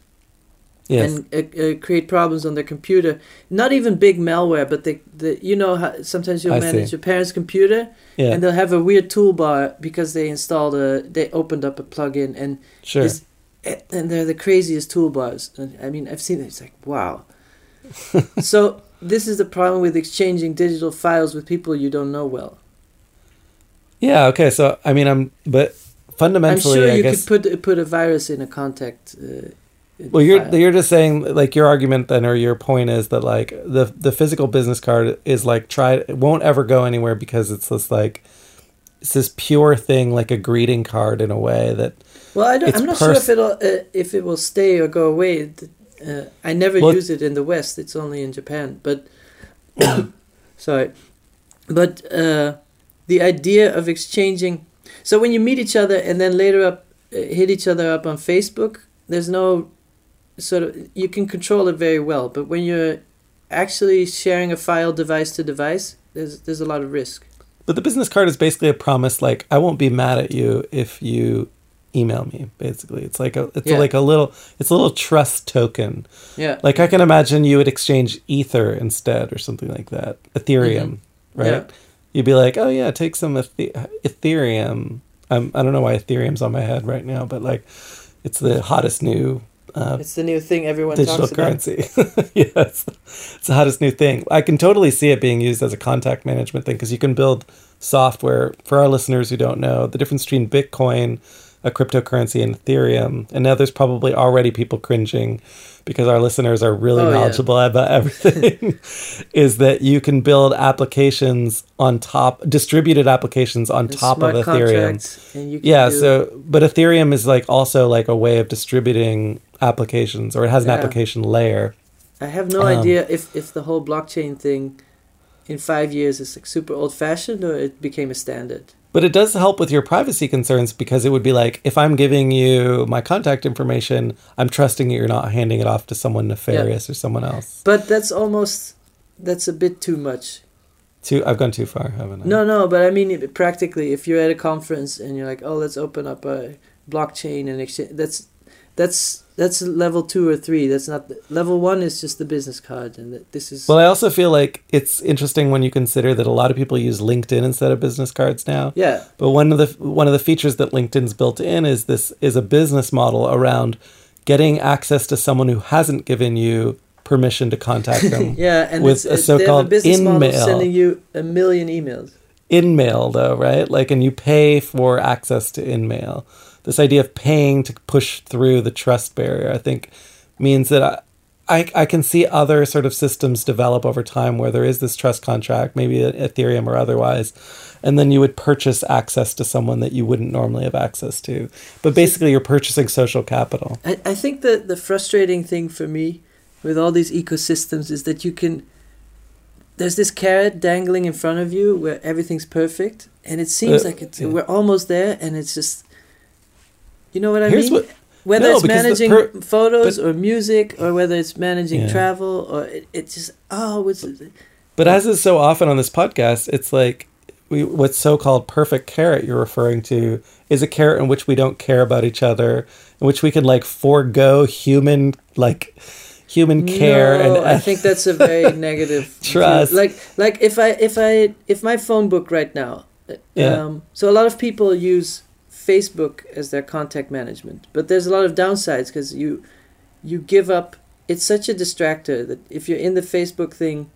Yes. and uh, uh, create problems on their computer, not even big malware, but the the you know how sometimes you'll I manage see. your parents' computer yeah. and they'll have a weird toolbar because they installed a they opened up a plugin and sure. And they're the craziest toolbars. And I mean, I've seen it. It's like wow. so this is the problem with exchanging digital files with people you don't know well. yeah. Okay. So I mean, I'm but fundamentally, I'm sure you could put put a virus in a contact. Uh, well, you're you're just saying like your argument then, or your point is that like the the physical business card is like try it won't ever go anywhere because it's this like it's this pure thing like a greeting card in a way that well, I don't, I'm not pers- sure if it'll uh, if it will stay or go away. Uh, I never Well- use it in the West. It's only in Japan. But sorry, but uh, the idea of exchanging. So when you meet each other and then later up uh, hit each other up on Facebook, there's no sort of you can control it very well. But when you're actually sharing a file device to device, there's there's a lot of risk. But the business card is basically a promise like I won't be mad at you if you email me basically. It's like a it's Yeah. like a little it's a little trust token. Yeah. Like I can imagine you would exchange ether instead or something like that. Ethereum, mm-hmm. right? Yeah. You'd be like, "Oh yeah, take some Ethe- Ethereum." I'm, I don't know why Ethereum's on my head right now, but like it's the hottest new uh, It's the new thing everyone digital talks about. currency. yes, it's the hottest new thing. I can totally see it being used as a contact management thing because you can build software. For our listeners who don't know, the difference between Bitcoin, a cryptocurrency, and Ethereum, and now there's probably already people cringing because our listeners are really Oh, yeah. knowledgeable about everything. is that you can build applications on top, distributed applications on And top of Ethereum. and you can Yeah, do- so but Ethereum is like also like a way of distributing applications or it has an Yeah. application layer. I have no Um, idea if, if the whole blockchain thing in five years is like super old fashioned or it became a standard. But it does help with your privacy concerns because it would be like if I'm giving you my contact information, I'm trusting that you're not handing it off to someone nefarious or someone else. But that's almost that's a bit too much. Too I've gone too far, haven't I? No, no, but I mean practically, if you're at a conference and you're like, "Oh, let's open up a blockchain and exchange," that's that's that's level two or three. That's not level one. Is just the business card, and this is Well, I also feel like it's interesting when you consider that a lot of people use LinkedIn instead of business cards now. yeah, But one of the one of the features that LinkedIn's built in is this is a business model around getting access to someone who hasn't given you permission to contact them. yeah, and With it's, a it- they have a so-called business model InMail. sending you a million emails. InMail though, right? Like and you pay for access to InMail. This idea of paying to push through the trust barrier, I think, means that I, I, I can see other sort of systems develop over time where there is this trust contract, maybe Ethereum or otherwise, and then you would purchase access to someone that you wouldn't normally have access to. But basically, you're purchasing social capital. I, I think that the frustrating thing for me with all these ecosystems is that you can there's this carrot dangling in front of you where everything's perfect and it seems Uh, like it's yeah. we're almost there and it's just You know what I Here's mean? what- whether No, it's managing per- photos or music or whether it's managing Yeah. travel or it, it's just oh it's But as is so often on this podcast, it's like we, what's so-called perfect carrot you're referring to is a carrot in which we don't care about each other, in which we can like forego human like human care no, and I think that's a very negative view. Trust. Like like if I if I if my phone book right now, Yeah. um, so a lot of people use Facebook as their contact management, but there's a lot of downsides because you you give up. It's such a distractor that if you're in the Facebook thing,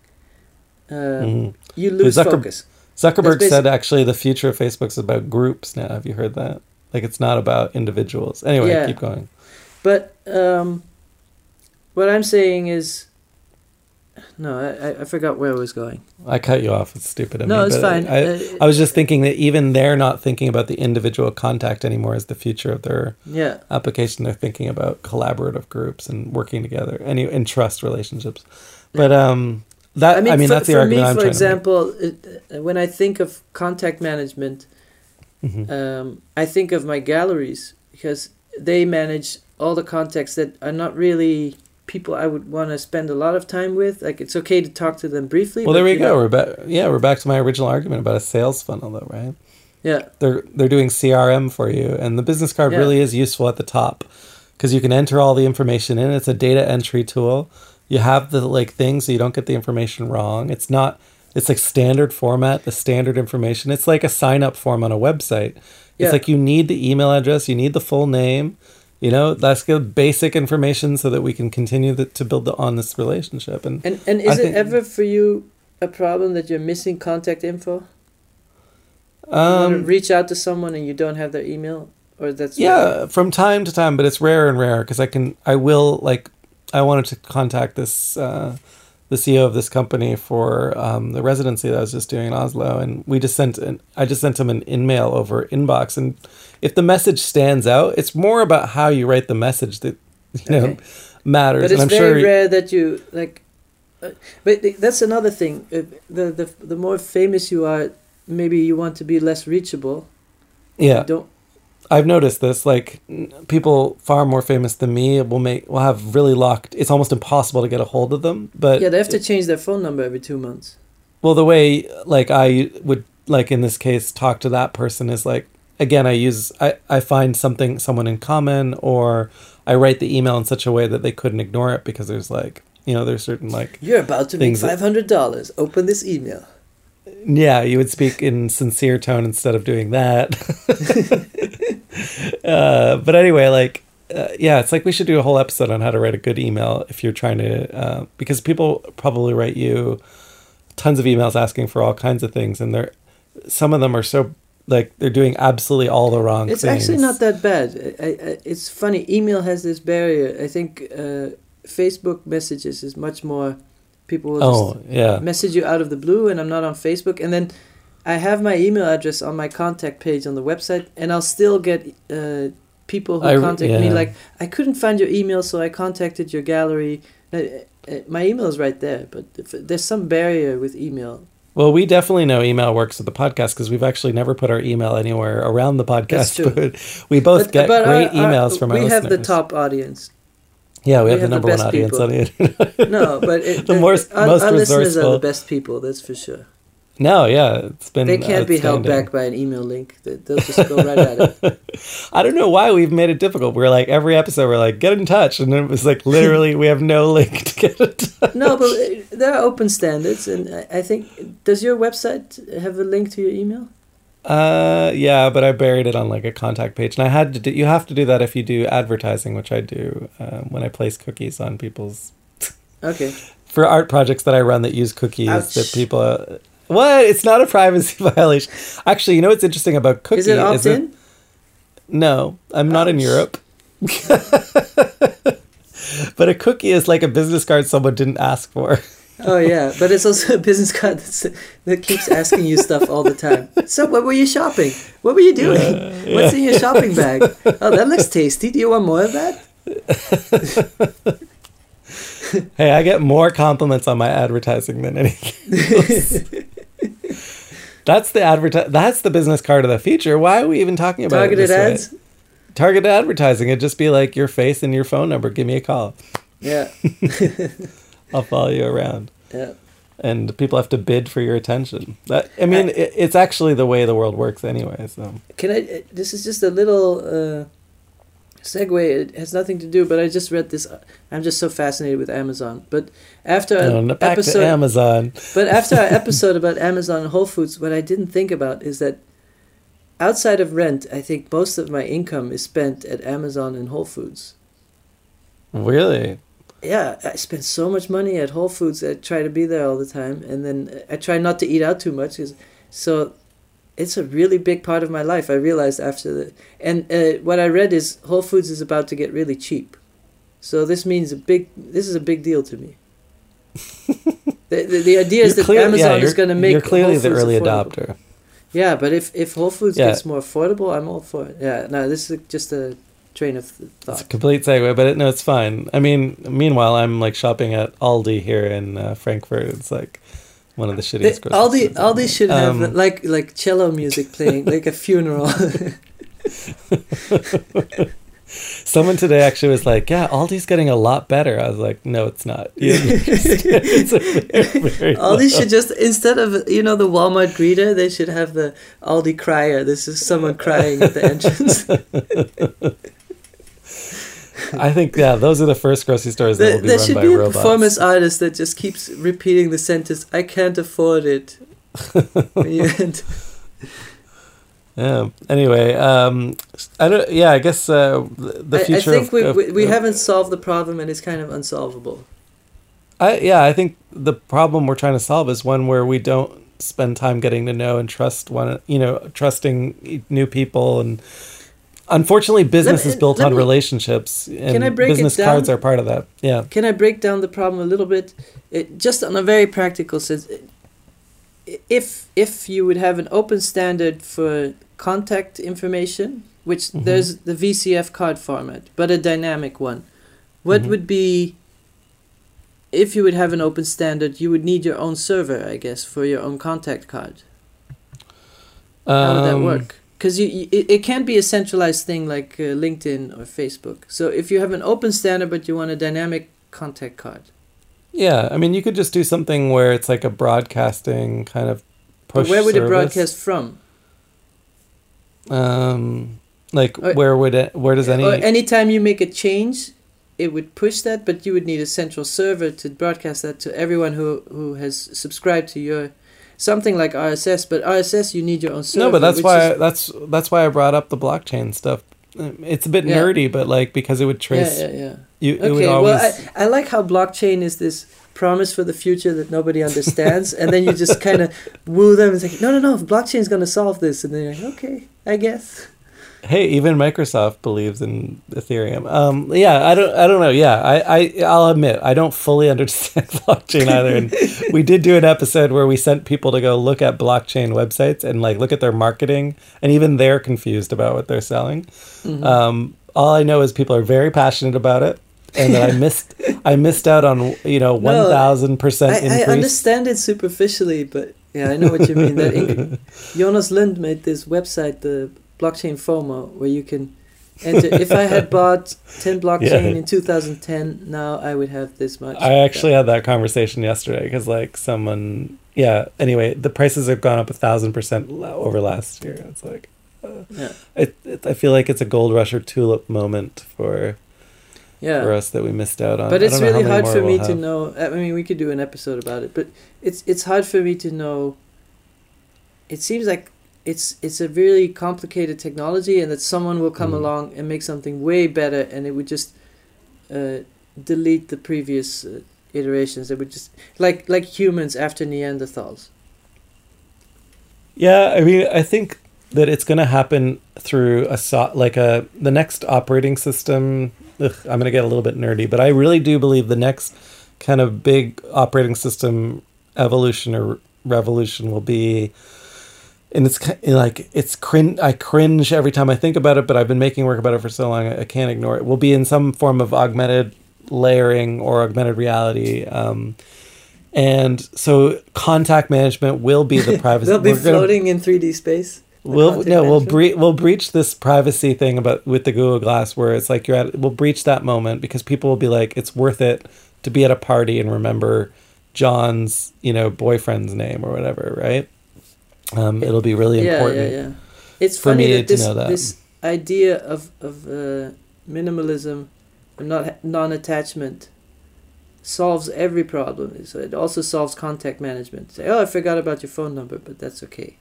um, Mhm. you lose Zucker- focus. Zuckerberg said actually the future of Facebook's about groups now. Have you heard that? Like it's not about individuals. Anyway, Yeah. keep going. But um, what I'm saying is, no, I, I- I forgot where I was going. I cut you off. It's stupid of No, me. it's fine. I, Uh, I was just thinking that even they're not thinking about the individual contact anymore as the future of their Yeah, application. They're thinking about collaborative groups and working together and, and trust relationships. But um, that I mean, for, that's the for argument me, I'm for example, it, when I think of contact management. Mhm. um, I think of my galleries because they manage all the contacts that are not really people I would want to spend a lot of time with. Like it's okay to talk to them briefly. Well, there we go. know- We're back. Yeah, we're back to my original argument about a sales funnel, though, right? Yeah, they're they're doing CRM for you, and the business card Yeah. really is useful at the top because you can enter all the information in. It's a data entry tool. You have the like things so you don't get the information wrong. It's not. It's like standard format, the standard information. It's like a sign up form on a website. It's Yeah. like you need the email address, you need the full name. You know, that's good basic information so that we can continue the, to build the, on this relationship. And and and I is it think- ever for you a problem that you're missing contact info? Um, reach out to someone and you don't have their email, or that's Yeah, from time to time, but it's rare and rare because I can, I will like, I wanted to contact this, uh, the CEO of this company for um, the residency that I was just doing in Oslo, and we just sent, an, I just sent him an email over inbox, and if the message stands out, it's more about how you write the message that you know Okay. matters. But it's very sure, rare that you like. Uh, but that's another thing. Uh, the the the more famous you are, maybe you want to be less reachable. yeah, You don't. I've noticed this. Like people far more famous than me will make will have really locked. It's almost impossible to get a hold of them. But Yeah, they have to change their phone number every two months. Well, the way like I would like in this case talk to that person is like again I use I I find something someone in common or I write the email in such a way that they couldn't ignore it because there's like you know there's certain like You're about to make five hundred dollars. Open this email. yeah you would speak in sincere tone instead of doing that. uh, but anyway, like uh, yeah, it's like we should do a whole episode on how to write a good email if you're trying to uh, because people probably write you tons of emails asking for all kinds of things and they're some of them are so like they're doing absolutely all the wrong It's things. actually not that bad. I, I, it's funny. Email has this barrier. I think uh, Facebook messages is much more. People will Oh yeah, message you out of the blue, and I'm not on Facebook, and then I have my email address on my contact page on the website, and I'll still get uh, people who I contact me like I couldn't find your email, so I contacted your gallery. Uh, uh, my email is right there, but there's some barrier with email. Well, we definitely know email works with the podcast because we've actually never put our email anywhere around the podcast. But we both get our- great our- emails from our We have the top audience. Yeah, we, we have, have the the number one audience people. on the internet. No, but it, The most- our, most our listeners are the best people. That's for sure. No, yeah, it's been. They can't be held back by an email link. They- They'll just go right at it. I don't know why we've made it difficult. We're like every episode, we're like get in touch, and then it was like literally we have no link to get in touch. No, but there are open standards, and I I think does your website have a link to your email? Uh, yeah, but I buried it on like a contact page, and I had to do. You have to do that if you do advertising, which I do um, when I place cookies on people's Okay. for art projects that I run that use cookies Ouch. that people. What? It's not a privacy violation. Actually, you know what's interesting about cookie? Is it opt in? no, I'm not in Europe. but a cookie is like a business card someone didn't ask for. Oh yeah, but it's also a business card that's, that keeps asking you stuff all the time. So, what were you shopping? What were you doing? What's in your shopping bag? Oh, that looks tasty. Do you want more of that? Hey, I get more compliments on my advertising than anything. else. that's the adverti- That's the business card of the future. Why are we even talking about Targeted it this way? ads. targeted advertising. It'd just be like your face and your phone number. Give me a call. Yeah. I'll follow you around. yeah. And people have to bid for your attention. That I mean, I- it, it's actually the way the world works anyway. So Can I? This is just a little uh, segue. It has nothing to do, but I just read this. Uh, I'm just so fascinated with Amazon. But after no, no, back episode, to Amazon. but after our episode about Amazon and Whole Foods, what I didn't think about is that outside of rent, I think most of my income is spent at Amazon and Whole Foods. Really? Yeah, I spend so much money at Whole Foods. I try to be there all the time, and then I try not to eat out too much. 'cause- so it's a really big part of my life. I realized after the and uh, what I read is Whole Foods is about to get really cheap. So this means a big. This is a big deal to me. the, the, the idea is You're that clear- Amazon yeah, is going to make You're clearly the early affordable. adopter. Yeah, but if if Whole Foods Yeah. gets more affordable, I'm all for it. Yeah, no, this is just a train of th- It's a thought. complete segue, but it, no, it's fine. I mean, meanwhile, I'm like shopping at Aldi here in uh, Frankfurt. It's like one of the The- shittiest. grocery Aldi stores. Aldi should have Um, like like cello music playing, like a funeral. Someone today actually was like, "Yeah, Aldi's getting a lot better." I was like, "No, it's not." it's very, very Aldi low. should just instead of you know the Walmart greeter, they should have the Aldi crier. This is someone crying at the entrance. I think yeah, those are the first grocery stores that there will be there run should by be a robots. performance artist that just keeps repeating the sentence, "I can't afford it." Yeah. Anyway, um, I don't. Yeah, I guess uh, the future. I, I think of, we, of- we, we of- haven't solved the problem, and it's kind of unsolvable. I yeah, I think the problem we're trying to solve is one where we don't spend time getting to know and trust one. You know, trusting new people and. Unfortunately, business me- is built on me- relationships, and I break it business cards are part of that. Yeah. Can I break down the problem a little bit? It, just on a very practical sense, if if you would have an open standard for contact information, which Mhm. there's the VCF card format, but a dynamic one, what Mhm. would be if you would have an open standard? You would need your own server, I guess, for your own contact card. How would that Um, work? Because it, it can't be a centralized thing like uh, LinkedIn or Facebook. So if you have an open standard but you want a dynamic contact card, Yeah, I mean, you could just do something where it's like a broadcasting kind of push. but where would it broadcast from? Um, like Or- where would it? Where does any? Or anytime you make a change, it would push that, but you would need a central server to broadcast that to everyone who who has subscribed to your something like RSS. But RSS, you need your own server. no, but that's why is- that's that's why I brought up the blockchain stuff. It's a bit Yeah. nerdy, but like because it would trace Yeah, yeah, yeah. you. Okay, always. well, I, I like how blockchain is this promise for the future that nobody understands, and then you just kind of woo them and say, no, no, no, blockchain is going to solve this, and they're like, okay, I guess. Hey, even Microsoft believes in Ethereum. Um, yeah, I don't, I don't know. Yeah, I, I, I'll admit I don't fully understand blockchain either. And we did do an episode where we sent people to go look at blockchain websites and like look at their marketing, and even they're confused about what they're selling. Mhm. Um, all I know is people are very passionate about it, and that I missed, I missed out on you know one thousand percent I, I understand it superficially, but yeah, I know what you mean. That Jonas Lund made this website, the blockchain FOMO, where you can enter. if I had bought 10 blockchain Yeah. in 2010, now I would have this much. I actually had that conversation yesterday because like someone yeah anyway the prices have gone up a thousand percent over last year it's like uh, Yeah. it, it, I feel like it's a gold rush or tulip moment for Yeah. for us that we missed out on but it's don't know how really hard for me we'll to have. know i mean we could do an episode about it but it's it's hard for me to know it seems like it's it's a really complicated technology and that someone will come Mm. along and make something way better and it would just uh, delete the previous uh, iterations. It would just like like humans after neanderthals. Yeah I mean I think that it's going to happen through a so like a the next operating system. Ugh, I'm going to get a little bit nerdy but I really do believe the next kind of big operating system evolution or revolution will be and it's like it's crin I cringe every time I think about it but I've been making work about it for so long I, I can't ignore it will be in some form of augmented layering or augmented reality um, and so contact management will be the privacy they'll be we're gonna- floating in 3d space We'll no, we'll bre- we'll breach this privacy thing about with the Google Glass where it's like you're at. We'll breach that moment because people will be like, it's worth it to be at a party and remember John's you know boyfriend's name or whatever, right? Um, it'll be really yeah, important. Yeah, yeah, It's for funny me that to this know that. this idea of of uh, minimalism, or not non-attachment, solves every problem. So it also solves contact management. Say, oh, I forgot about your phone number, but that's okay.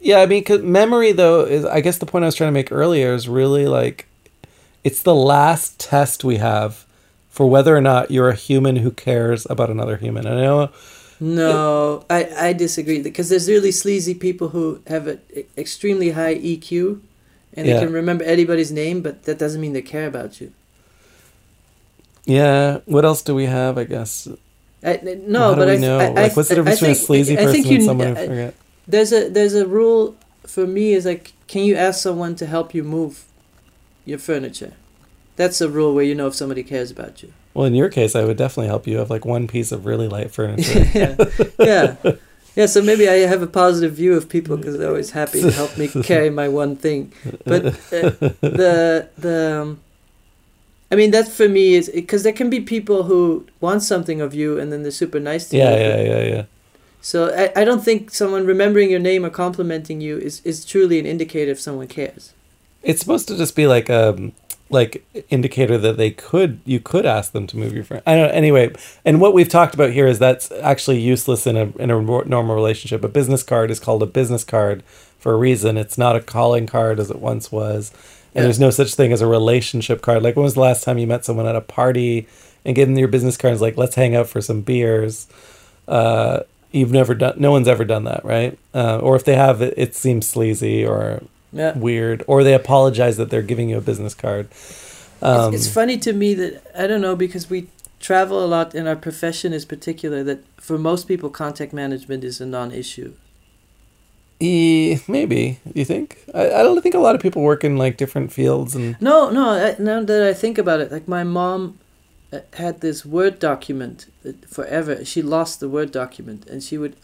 Yeah, I mean, cause memory though is I guess the point I was trying to make earlier is really like it's the last test we have for whether or not you're a human who cares about another human. And I know No, I, I disagree because there's really sleazy people who have an extremely high EQ and they Yeah. can remember anybody's name, but that doesn't mean they care about you. Yeah. What else do we have? I guess. I, no, but I, know? I, I, like, what's the difference between a think- sleazy I person think and you- someone who uh, forget? There's a there's a rule for me is like, can you ask someone to help you move your furniture? That's a rule where you know if somebody cares about you. Well, in your case, I would definitely help you have like one piece of really light furniture. yeah, yeah, yeah. So maybe I have a positive view of people because they're always happy to help me carry my one thing. But uh, the the um, I mean that for me is because there can be people who want something of you and then they're super nice to yeah, you. yeah, yeah, yeah. Yeah. So I, I don't think someone remembering your name or complimenting you is, is truly an indicator if someone cares. It's supposed to just be like um like indicator that they could you could ask them to move your friend. I don't know. Anyway, and what we've talked about here is that's actually useless in a in a normal relationship. A business card is called a business card for a reason. It's not a calling card as it once was. And Yeah. there's no such thing as a relationship card. Like when was the last time you met someone at a party and gave them your business card and was like, let's hang out for some beers? Uh, you've never done no one's ever done that, right? Uh, or if they have it, it seems sleazy or Yeah. weird, or they apologize that they're giving you a business card. Um, it's, it's funny to me that I don't know because we travel a lot and our profession is particular that for most people contact management is a non-issue. e- maybe you think? I, I don't think a lot of people work in like different fields, and No, no. I, now that I think about it, like my mom uh, had this Word document forever. She lost the Word document, and she would.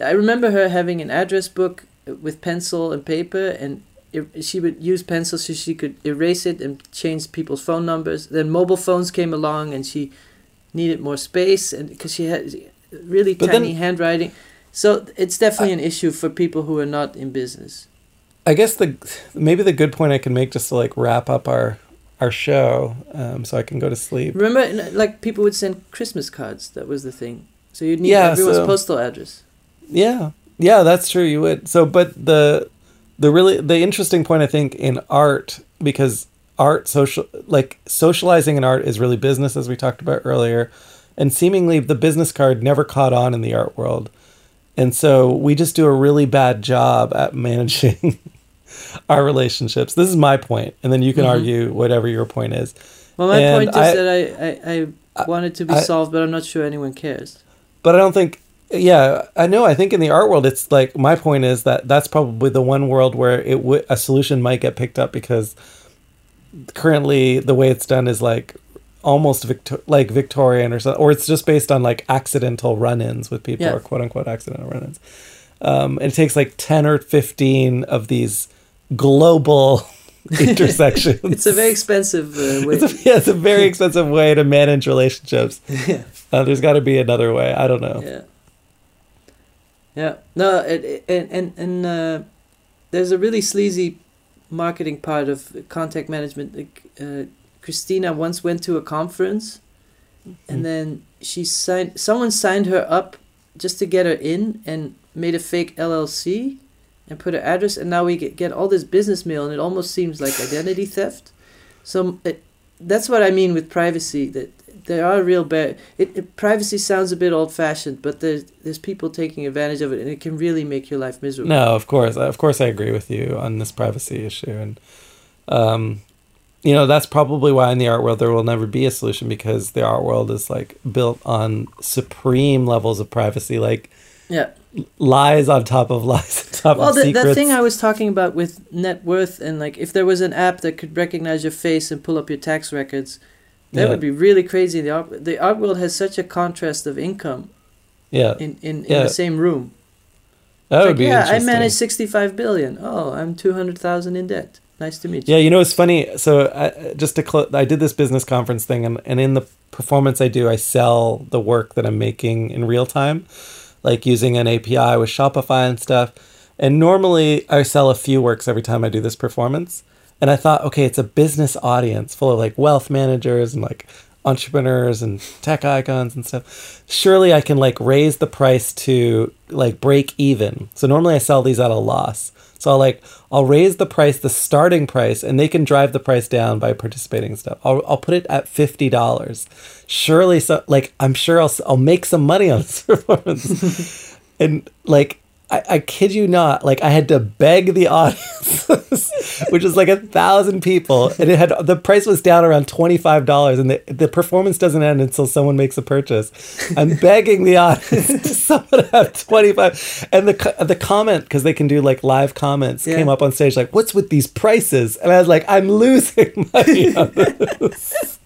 I remember her having an address book with pencil and paper, and she would use pencil so she could erase it and change people's phone numbers. Then mobile phones came along, and she needed more space, and because she had really But tiny then- handwriting. So it's definitely an issue for people who are not in business. I guess the maybe the good point I can make just to like wrap up our our show, um, so I can go to sleep. Remember, like people would send Christmas cards. That was the thing. So you'd need Yeah, everyone's so- postal address. Yeah, yeah, that's true. You would. So, but the the really the interesting point I think in art because art social like socializing in art is really business as we talked about earlier, and seemingly the business card never caught on in the art world, and so we just do a really bad job at managing our relationships. This is my point, and then you can Mhm. argue whatever your point is. Well, my And point is I- that I, I, I I- want it to be I- solved, but I'm not sure anyone cares. but I don't think. Yeah, I know. I think in the art world, it's like my point is that that's probably the one world where it would a solution might get picked up because currently the way it's done is like almost Victor- like Victorian or something, or it's just based on like accidental run-ins with people or quote unquote accidental run-ins. Um, and it takes like ten or fifteen of these global intersections. It's a very expensive uh, way. It's a, yeah, it's a very expensive way to manage relationships. yeah, Uh, there's got to be another way. I don't know. yeah, yeah. No, it, it- and and and uh, there's a really sleazy marketing part of contact management. Uh, Christina once went to a conference, Mm. and then she signed. Someone signed her up just to get her in, and made a fake LLC, and put her address. And now we get get all this business mail, and it almost seems like identity theft. So it, that's what I mean with privacy. That there are real bad. It, it privacy sounds a bit old fashioned, but there's there's people taking advantage of it, and it can really make your life miserable. No, of course, of course, I agree with you on this privacy issue, and um, you know that's probably why in the art world there will never be a solution because the art world is like built on supreme levels of privacy, like Yeah. lies on top of lies on top Well, of the, secrets. that thing I was talking about with net worth and like if there was an app that could recognize your face and pull up your tax records, that Yeah. would be really crazy. The art the art world has such a contrast of income yeah, in in, in Yeah. the same room. That Like, would be interesting. yeah, I manage 65 billion. Oh, I'm 200,000 in debt. Nice to meet you. Yeah, you know it's funny. So I, just to close, I did this business conference thing, and, and in the performance I do, I sell the work that I'm making in real time, like using an API with Shopify and stuff. And normally I sell a few works every time I do this performance. And I thought, okay, it's a business audience full of like wealth managers and like entrepreneurs and tech icons and stuff. Surely I can like raise the price to like break even. So normally I sell these at a loss. So I'll like I'll raise the price, the starting price, and they can drive the price down by participating in stuff. I'll I'll put it at fifty dollars. Surely, so like I'm sure I'll I'll make some money on this performance, and like I, I kid you not, like I had to beg the audience, which is like a thousand people, and it had the price was down around twenty five dollars, and the the performance doesn't end until someone makes a purchase. I'm begging the audience to someone have twenty five, and the the comment because they can do like live comments Yeah. came up on stage like, "What's with these prices?" And I was like, "I'm losing money on this."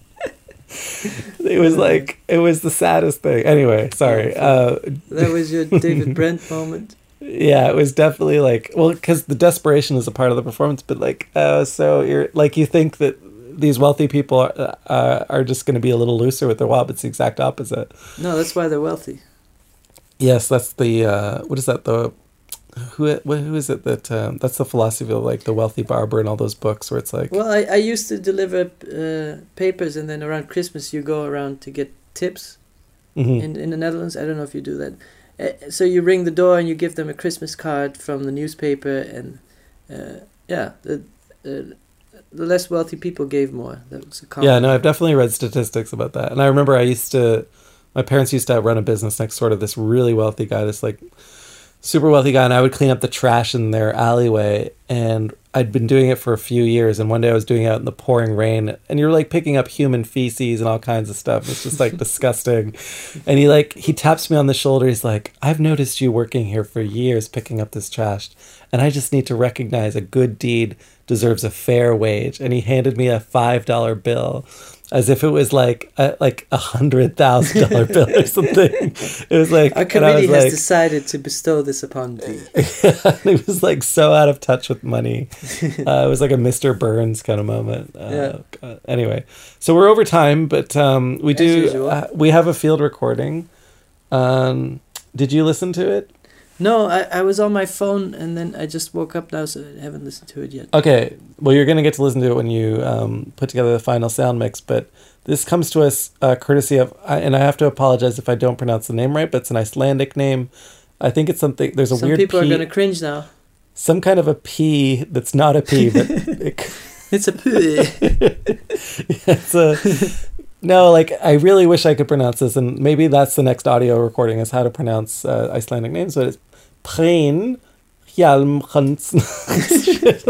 it was like it was the saddest thing. Anyway, sorry. Uh, That was your David Brent moment. Yeah, it was definitely like well, because the desperation is a part of the performance, but like, uh, so you're like you think that these wealthy people are uh, are just going to be a little looser with their wallet. It's the exact opposite. No, that's why they're wealthy. Yes, that's the uh, what is that the who wh- who is it that um, that's the philosophy of like the wealthy barber and all those books where it's like Well, I, I used to deliver uh, papers, and then around Christmas you go around to get tips mhm. in in the Netherlands. I don't know if you do that. Uh, so you ring the door and you give them a Christmas card from the newspaper, and uh, yeah, the the less wealthy people gave more. That was a common. Yeah, no, I've definitely read statistics about that. And I remember I used to, my parents used to run a business next door to this really wealthy guy, this like super wealthy guy, and I would clean up the trash in their alleyway. And I'd been doing it for a few years. And one day I was doing it out in the pouring rain, and you're like picking up human feces and all kinds of stuff. It's just like disgusting. And he like, he taps me on the shoulder. He's like, I've noticed you working here for years picking up this trash. And I just need to recognize a good deed deserves a fair wage. And he handed me a five dollar bill, as if it was like a, like a hundred thousand dollar bill or something. It was like Our committee has like, decided to bestow this upon thee. it was like so out of touch with money. Uh, it was like a Mr. Burns kind of moment. Uh, Yeah. God. Anyway, so we're over time, but um, we As do. Uh, we have a field recording. Um, did you listen to it? No, I, I was on my phone, and then I just woke up now, so I haven't listened to it yet. Okay, well, you're going to get to listen to it when you um, put together the final sound mix, but this comes to us uh, courtesy of, I- and I have to apologize if I don't pronounce the name right, but it's an Icelandic name. I think it's something, there's a Some weird people P, are going to cringe now. some kind of a P that's not a P, but it, It's a P. it's a, no, like, I really wish I could pronounce this, and maybe that's the next audio recording is how to pronounce uh, Icelandic names, but it's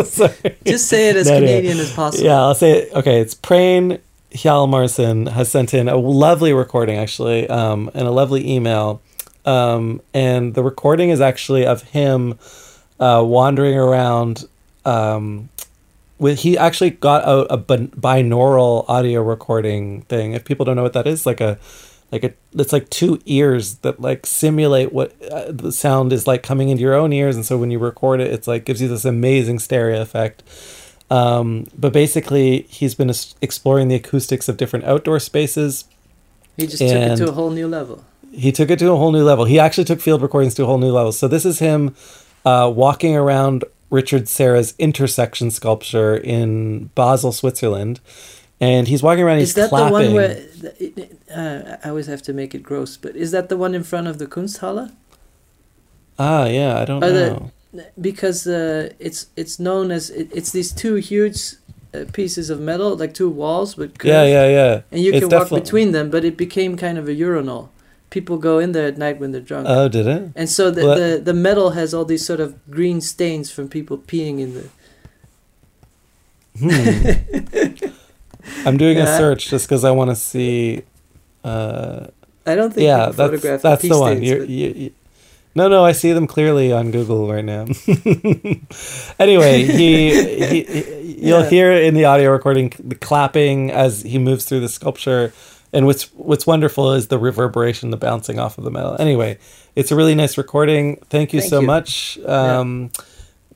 Sorry. Just say it as No, no. Canadian as possible. Yeah, I'll say it. Okay, it's Prain Hjalmarsson has sent in a lovely recording, actually, um, and a lovely email. Um, and the recording is actually of him uh, wandering around. Um, with he actually got a, a binaural audio recording thing. If people don't know what that is, like a like a it's like two ears that like simulate what uh, the sound is like coming into your own ears, and so when you record it, it's like gives you this amazing stereo effect. Um, but basically, he's been exploring the acoustics of different outdoor spaces. He just took it to a whole new level. He took it to a whole new level. He actually took field recordings to a whole new level. So this is him uh, walking around Richard Serra's intersection sculpture in Basel, Switzerland, and he's walking around. He's Is that clapping. the one where the- uh, I always have to make it gross? But is that the one in front of the Kunsthalle? Ah, yeah, I don't Are the- know. Because uh, it's it's known as it, it's these two huge uh, pieces of metal, like two walls but Yeah, yeah, yeah. and you It's can walk between them. But it became kind of a urinal. People go in there at night when they're drunk. Oh, did it? And so the, Well- the the metal has all these sort of green stains from people peeing in the. Hmm. I'm doing a search just because I want to see. Uh, I don't think yeah, that's photograph that's the one. You're, but- you, you, no, no, I see them clearly on Google right now. anyway, he, he, he you'll Yeah. hear in the audio recording the clapping as he moves through the sculpture. and what's what's wonderful is the reverberation, the bouncing off of the metal. Anyway, it's a really nice recording. Thank you Thank so you. much. Um,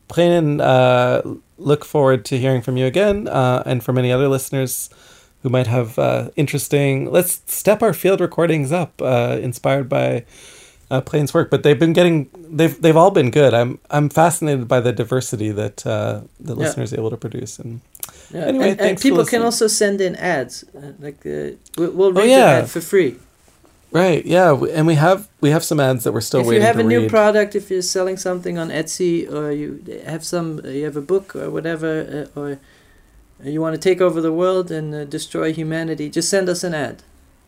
Brennan, uh, look forward to hearing from you again, uh, and from any other listeners who might have uh, interesting. Let's step our field recordings up, uh, inspired by uh, Plain's work. But they've been getting they've they've all been good. I'm I'm fascinated by the diversity that uh, the Yeah. listeners able to produce. And Yeah. Anyway, and, and people can also send in ads. Uh, like uh, we'll, we'll Oh, yeah. the ad for free. Right, yeah, and we have we have some ads that we're still if waiting If you have a new product, if you're selling something on Etsy, or you have some, you have a book or whatever, uh, or you want to take over the world and uh, destroy humanity, just send us an ad.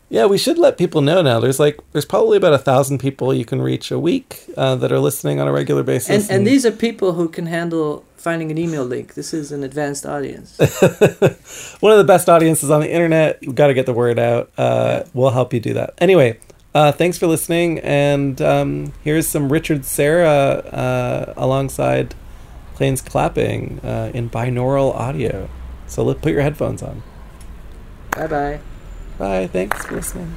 Yeah, we should let people know now. There's like there's probably about a thousand people you can reach a week uh, that are listening on a regular basis. And and these are people who can handle finding an email link. This is an advanced audience. one of the best audiences on the internet. You've got to get the word out. Uh, we'll help you do that. Anyway, uh, thanks for listening. And um, here's some Richard Serra uh, alongside planes Clapping uh, in binaural audio. So let put your headphones on. bye bye. Bye. Thanks for listening.